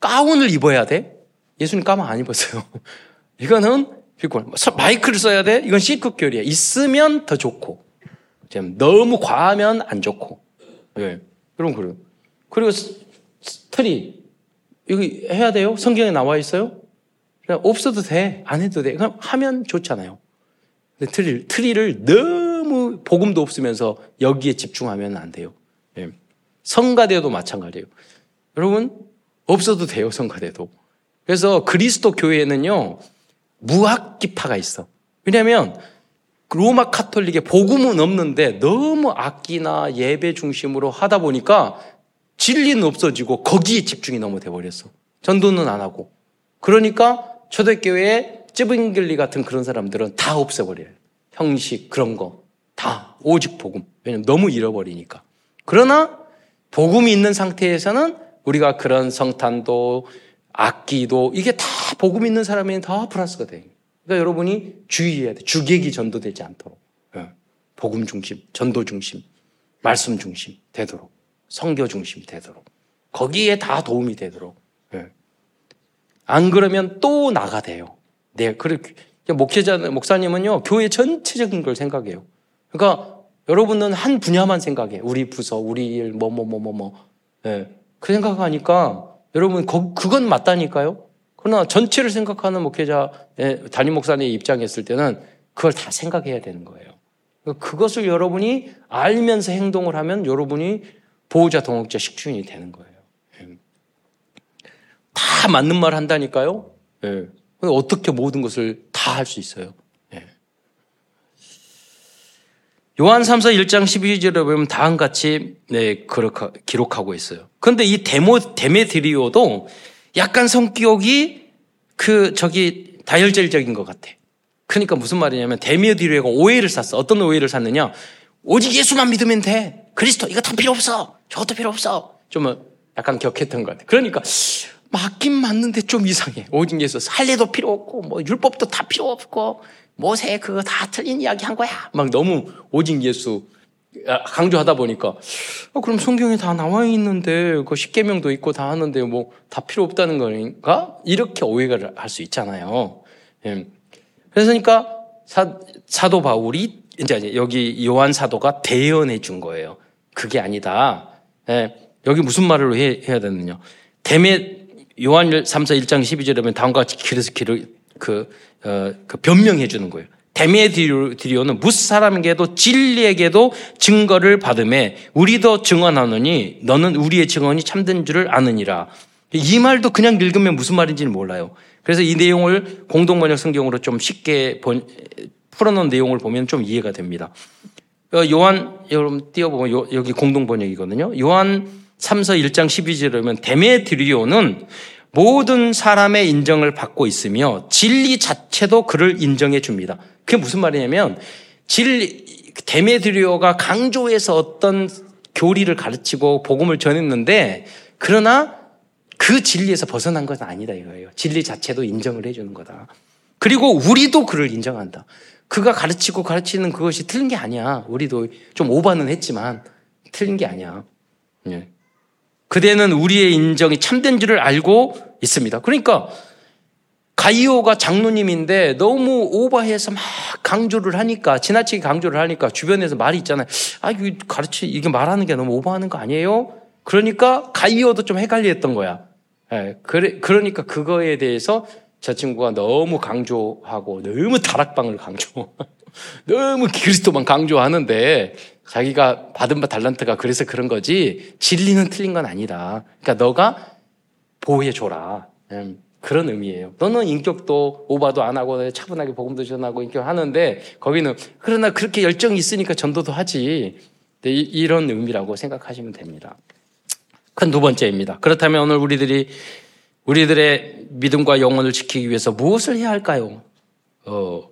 가운을 입어야 돼? 예수님 가운 안 입었어요. 이거는 B급 마이크를 써야 돼? 이건 C급 교리야. 있으면 더 좋고 너무 과하면 안 좋고. 예. 여러분 그래요. 그리고 트리 여기 해야 돼요? 성경에 나와 있어요? 없어도 돼. 안 해도 돼. 그럼 하면 좋잖아요. 근데 트리, 트리를 너무 복음도 없으면서 여기에 집중하면 안 돼요. 예. 성가대도 마찬가지예요. 여러분, 없어도 돼요, 성가대도. 그래서 그리스도 교회에는요, 무악기파가 있어. 왜냐하면 로마 카톨릭에 복음은 없는데 너무 악기나 예배 중심으로 하다 보니까 진리는 없어지고 거기에 집중이 너무 돼버렸어. 전도는 안 하고. 그러니까 초대교회에 쯔빙글리 같은 그런 사람들은 다 없애버려요. 형식, 그런 거. 다. 오직 복음. 왜냐면 너무 잃어버리니까. 그러나 복음이 있는 상태에서는 우리가 그런 성탄도 악기도 이게 다 복음 있는 사람에는 다 플러스가 돼. 그러니까 여러분이 주의해야 돼. 주객이 전도되지 않도록. 예. 복음 중심, 전도 중심, 말씀 중심 되도록. 성교 중심이 되도록. 거기에 다 도움이 되도록. 예. 안 그러면 또 나가대요. 네, 그렇게 목회자 목사님은요 교회 전체적인 걸 생각해요. 그러니까 여러분은 한 분야만 생각해. 우리 부서, 우리 일, 뭐, 뭐, 뭐, 뭐, 뭐. 예. 그 생각하니까 여러분, 거, 그건 맞다니까요? 그러나 전체를 생각하는 목회자, 담임 목사님 입장에 있을 때는 그걸 다 생각해야 되는 거예요. 그것을 여러분이 알면서 행동을 하면 여러분이 보호자, 동역자, 식주인이 되는 거예요. 예. 다 맞는 말 한다니까요? 예. 어떻게 모든 것을 다 할 수 있어요? 요한 3서 1장 12절에 보면 다음같이 네, 그렇게 기록하고 있어요. 그런데 이 데모, 데메드리오도 약간 성격이 그 저기 다혈질적인 것 같아. 그러니까 무슨 말이냐면 데메드리오가 오해를 샀어. 어떤 오해를 샀느냐? 오직 예수만 믿으면 돼. 그리스도 이거 다 필요 없어. 저것도 필요 없어. 좀 약간 격했던 것 같아. 그러니까 맞긴 맞는데 좀 이상해. 오직 예수 살례도 필요 없고 뭐 율법도 다 필요 없고 모세 그거 다 틀린 이야기 한 거야. 막 너무 오직 예수 아, 강조하다 보니까 어, 그럼 성경에 다 나와 있는데 그 십계명도 있고 다 하는데 뭐 다 필요 없다는 거니까 이렇게 오해를 할 수 있잖아요. 예. 그러니까 사, 사도 바울이 이제 여기 요한 사도가 대연해 준 거예요. 그게 아니다. 예. 여기 무슨 말을 해, 야 되느냐. 대매 요한 3서 1장 12절에 보면 다음과 같이 그래서 그, 어, 그 변명해 주는 거예요. 데메드리오는 무슨 사람에게도 진리에게도 증거를 받음에 우리도 증언하노니 너는 우리의 증언이 참된 줄을 아느니라. 이 말도 그냥 읽으면 무슨 말인지는 몰라요. 그래서 이 내용을 공동 번역 성경으로 좀 쉽게 번, 풀어놓은 내용을 보면 좀 이해가 됩니다. 어, 요한 여러분 띄워보면 여기 공동 번역이거든요. 요한 3서 1장 12절에 보면 데메드리오는 모든 사람의 인정을 받고 있으며 진리 자체도 그를 인정해 줍니다. 그게 무슨 말이냐면 진리 데메드리오가 강조해서 어떤 교리를 가르치고 복음을 전했는데 그러나 그 진리에서 벗어난 것은 아니다 이거예요. 진리 자체도 인정을 해주는 거다. 그리고 우리도 그를 인정한다. 그가 가르치고 가르치는 그것이 틀린 게 아니야. 우리도 좀 오바는 했지만 틀린 게 아니야. 예. 그대는 우리의 인정이 참된 줄을 알고 있습니다. 그러니까 가이오가 장로님인데 너무 오버해서 막 강조를 하니까 지나치게 강조를 하니까 주변에서 말이 있잖아요. 아 이거 가르치 이게 말하는 게 너무 오버하는 거 아니에요? 그러니까 가이오도 좀 헷갈렸던 거야. 예, 그래 그러니까 그거에 대해서 저 친구가 너무 강조하고 너무 다락방을 강조, 너무 그리스도만 강조하는데 자기가 받은 바 달란트가 그래서 그런 거지 진리는 틀린 건 아니다. 그러니까 너가 보호해 줘라. 음, 그런 의미예요. 너는 인격도 오바도 안 하고 차분하게 복음도 전하고 인격하는데 거기는 그러나 그렇게 열정이 있으니까 전도도 하지. 네, 이런 의미라고 생각하시면 됩니다. 큰 두 번째입니다. 그렇다면 오늘 우리들이 우리들의 믿음과 영혼을 지키기 위해서 무엇을 해야 할까요? 어,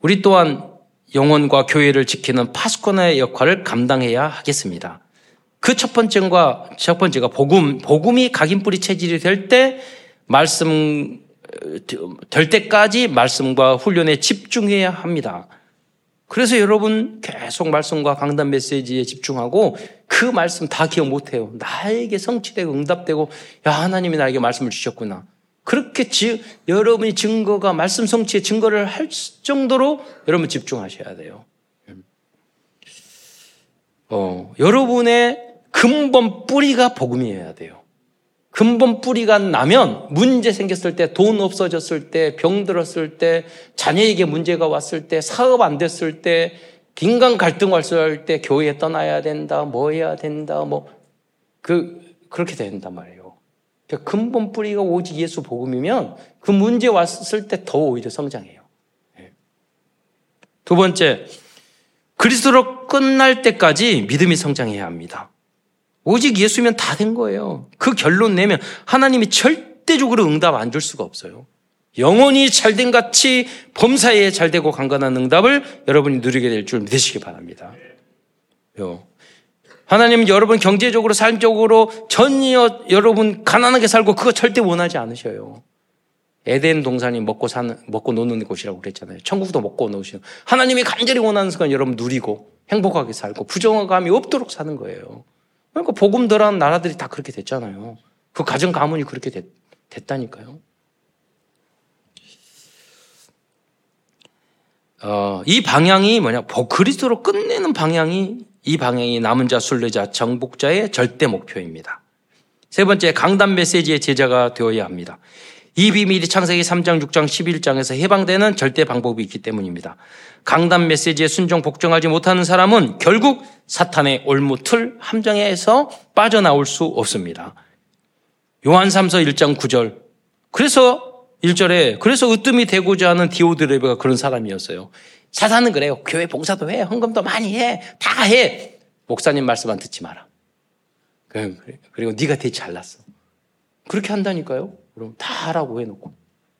우리 또한 영혼과 교회를 지키는 파수꾼의 역할을 감당해야 하겠습니다. 그 첫 번째가 첫 번째가 복음 복음이 각인 뿌리 체질이 될 때 말씀 될 때까지 말씀과 훈련에 집중해야 합니다. 그래서 여러분 계속 말씀과 강단 메시지에 집중하고 그 말씀 다 기억 못해요. 나에게 성취되고 응답되고 야 하나님이 나에게 말씀을 주셨구나. 그렇게 지, 여러분이 증거가 말씀 성취의 증거를 할 정도로 여러분 집중하셔야 돼요. 어, 여러분의 근본 뿌리가 복음이어야 돼요. 근본 뿌리가 나면 문제 생겼을 때, 돈 없어졌을 때, 병 들었을 때, 자녀에게 문제가 왔을 때, 사업 안 됐을 때, 인간 갈등 왔을 때, 교회 떠나야 된다, 뭐 해야 된다, 뭐, 그, 그렇게 된단 말이에요. 그러니까 근본 뿌리가 오직 예수 복음이면 그 문제 왔을 때 더 오히려 성장해요. 예. 두 번째, 그리스도로 끝날 때까지 믿음이 성장해야 합니다. 오직 예수면 다 된 거예요. 그 결론 내면 하나님이 절대적으로 응답 안 줄 수가 없어요. 영원히 잘된 같이 범사에 잘되고 강건한 응답을 여러분이 누리게 될 줄 믿으시기 바랍니다. 하나님은 여러분 경제적으로 삶적으로 전혀 여러분 가난하게 살고 그거 절대 원하지 않으셔요. 에덴 동산이 먹고 사는 먹고 노는 곳이라고 그랬잖아요. 천국도 먹고 노시는 하나님이 간절히 원하는 순간 여러분 누리고 행복하게 살고 부정감이 없도록 사는 거예요. 그러니까 복음 들어간 나라들이 다 그렇게 됐잖아요. 그 가정 가문이 그렇게 됐, 됐다니까요. 어, 이 방향이 뭐냐? 그리스도로 끝내는 방향이 이 방향이 남은 자, 순례자, 정복자의 절대 목표입니다. 세 번째, 강단 메시지의 제자가 되어야 합니다. 이 비밀이 창세기 3장, 6장, 11장에서 해방되는 절대 방법이 있기 때문입니다. 강단 메시지에 순종 복종하지 못하는 사람은 결국 사탄의 올무틀 함정에서 빠져나올 수 없습니다. 요한 3서 1장 9절. 그래서 1절에 그래서 으뜸이 되고자 하는 디오드레베가 그런 사람이었어요. 사탄은 그래요. 교회 봉사도 해. 헌금도 많이 해. 다 해. 목사님 말씀만 듣지 마라. 그리고 네가 되게 잘났어. 그렇게 한다니까요. 그럼 다 하라고 해놓고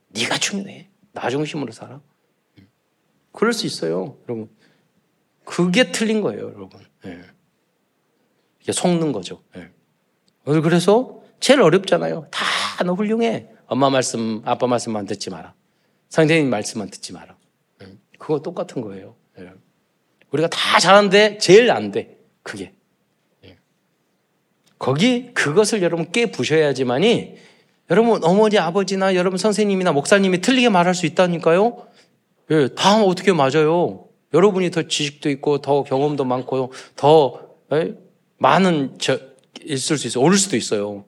네가 중요해. 나 중심으로 살아. 그럴 수 있어요, 여러분. 그게 틀린 거예요, 여러분. 네. 이게 속는 거죠. 네. 그래서 제일 어렵잖아요. 다 너 훌륭해. 엄마 말씀, 아빠 말씀만 듣지 마라. 선생님 말씀만 듣지 마라. 네. 그거 똑같은 거예요. 네. 우리가 다 잘하는데 제일 안 돼. 그게. 네. 거기 그것을 여러분 깨 부셔야지만이 여러분 어머니 아버지나 여러분 선생님이나 목사님이 틀리게 말할 수 있다니까요. 예, 다 어떻게 맞아요. 여러분이 더 지식도 있고 더 경험도 많고 더 예? 많은 저, 있을 수 있어요. 오를 수도 있어요.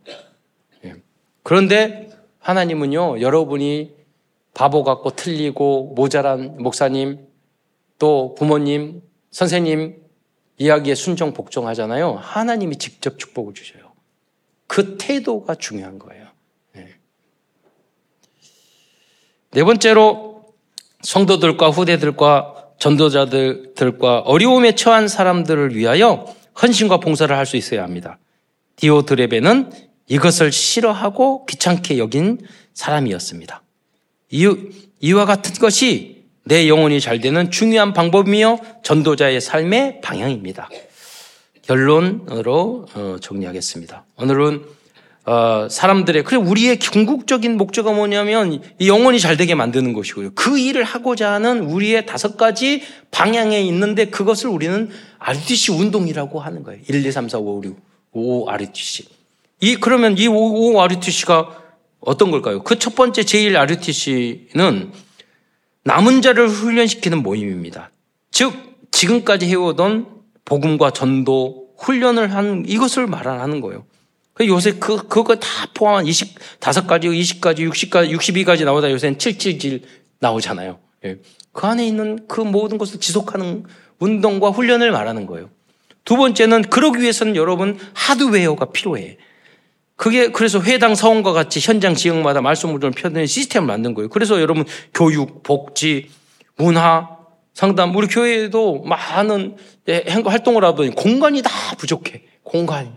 예. 그런데 하나님은요, 여러분이 바보 같고 틀리고 모자란 목사님, 또 부모님, 선생님 이야기에 순종 복종하잖아요. 하나님이 직접 축복을 주셔요. 그 태도가 중요한 거예요. 네 번째로 성도들과 후대들과 전도자들과 어려움에 처한 사람들을 위하여 헌신과 봉사를 할 수 있어야 합니다. 디오드레베는 이것을 싫어하고 귀찮게 여긴 사람이었습니다. 이, 와 같은 것이 내 영혼이 잘 되는 중요한 방법이며 전도자의 삶의 방향입니다. 결론으로 어, 정리하겠습니다. 오늘은 어, 사람들의 그래 우리의 궁극적인 목적가 뭐냐면 이 영혼이 잘 되게 만드는 것이고요. 그 일을 하고자 하는 우리의 다섯 가지 방향에 있는데 그것을 우리는 RTC 운동이라고 하는 거예요. 1, 2, 3, 4, 5, 6, 5 RTC. 이 그러면 이 5, 5 RTC가 어떤 걸까요? 그 첫 번째 제일 RUTC는 남은 자를 훈련시키는 모임입니다. 즉 지금까지 해오던 복음과 전도 훈련을 한 이것을 말하는 거예요. 그 요새 그 그거 다 포함한 25가지, 20가지, 60가지, 62가지 나오다 요새는 777 나오잖아요. 예. 그 안에 있는 그 모든 것을 지속하는 운동과 훈련을 말하는 거예요. 두 번째는 그러기 위해서는 여러분 하드웨어가 필요해. 그게 그래서 회당 사원과 같이 현장 지역마다 말씀을 펴는 시스템을 만든 거예요. 그래서 여러분 교육, 복지, 문화, 상담 우리 교회에도 많은 예, 활동을 하더니 공간이 다 부족해. 공간이.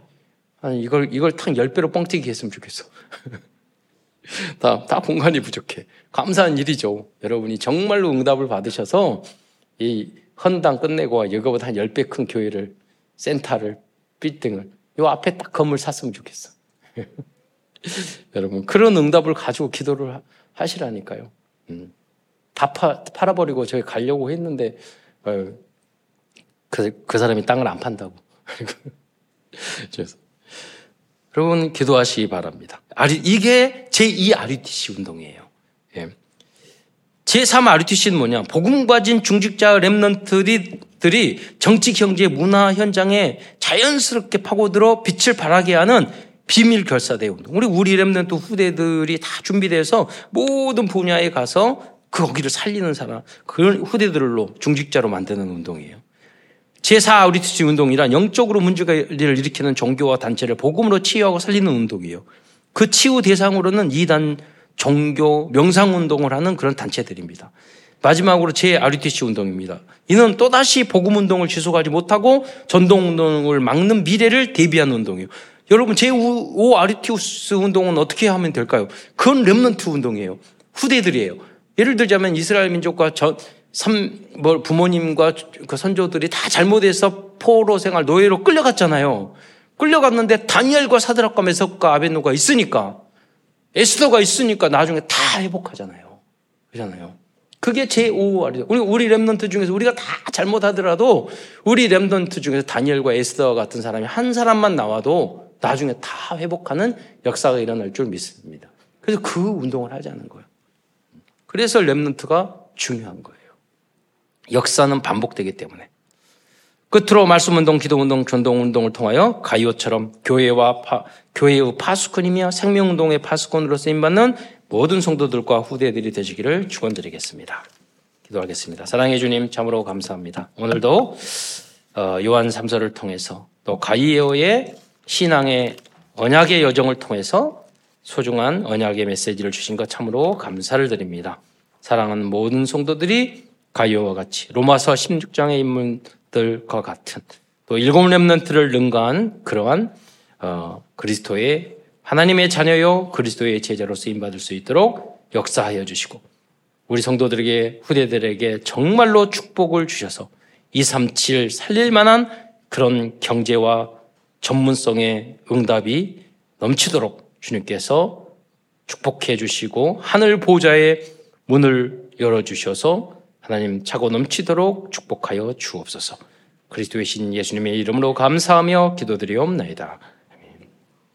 이걸 이걸 탁 10배로 뻥튀기 했으면 좋겠어. 다, 다 공간이 부족해. 감사한 일이죠. 여러분이 정말로 응답을 받으셔서 이 헌당 끝내고 이거보다 한 10배 큰 교회를 센터를 빌딩을 요 앞에 딱 건물 샀으면 좋겠어. 여러분 그런 응답을 가지고 기도를 하시라니까요. 음. 다 파, 팔아버리고 저기 가려고 했는데 어, 그, 그 사람이 땅을 안 판다고. 여러분 기도하시기 바랍니다. 이게 제2 RUTC 운동이에요. 예. 제3 RUTC는 뭐냐? 복음 가진 중직자 랩런트들이 정치, 경제, 문화 현장에 자연스럽게 파고들어 빛을 발하게 하는 비밀 결사대 운동. 우리 우리 랩런트 후대들이 다 준비돼서 모든 분야에 가서 그 거기를 살리는 사람, 그런 후대들로 중직자로 만드는 운동이에요. 제4 아우리티스 운동이란 영적으로 문제를 일으키는 종교와 단체를 복음으로 치유하고 살리는 운동이에요. 그 치유 대상으로는 이단 종교 명상 운동을 하는 그런 단체들입니다. 마지막으로 제 RUTC 운동입니다. 이는 또다시 복음 운동을 지속하지 못하고 전동 운동을 막는 미래를 대비하는 운동이에요. 여러분 제5 RUTC 운동은 어떻게 하면 될까요? 그건 렘넌트 운동이에요. 후대들이에요. 예를 들자면 이스라엘 민족과 저, 삼, 뭐 부모님과 그 선조들이 다 잘못해서 포로 생활 노예로 끌려갔잖아요. 끌려갔는데 다니엘과 사드락과 메삭과 아벳느고가 있으니까 에스더가 있으니까 나중에 다 회복하잖아요. 그러잖아요. 그게 제5알이죠. 우리, 우리 remnant 중에서 우리가 다 잘못하더라도 우리 remnant 중에서 다니엘과 에스더 같은 사람이 한 사람만 나와도 나중에 다 회복하는 역사가 일어날 줄 믿습니다. 그래서 그 운동을 하자는 거예요. 그래서 랩런트가 중요한 거예요. 역사는 반복되기 때문에. 끝으로 말씀 운동, 기도 운동, 전동 운동을 통하여 가이오처럼 교회와 파, 교회의 파수꾼이며 생명 운동의 파수꾼으로 쓰임 받는 모든 성도들과 후대들이 되시기를 축원드리겠습니다. 기도하겠습니다. 사랑해 주님 참으로 감사합니다. 오늘도 어, 요한 3서를 통해서 또 가이오의 신앙의 언약의 여정을 통해서 소중한 언약의 메시지를 주신 것 참으로 감사를 드립니다. 사랑하는 모든 성도들이 가이오와 같이 로마서 16장의 인물들과 같은 또 일곱 렘넌트를 능가한 그러한 어, 그리스도의 하나님의 자녀요 그리스도의 제자로 쓰임 받을 수 있도록 역사하여 주시고 우리 성도들에게 후대들에게 정말로 축복을 주셔서 237 살릴 만한 그런 경제와 전문성의 응답이 넘치도록 주님께서 축복해 주시고 하늘 보좌의 문을 열어 주셔서 하나님 차고 넘치도록 축복하여 주옵소서. 그리스도의 신 예수님의 이름으로 감사하며 기도드리옵나이다.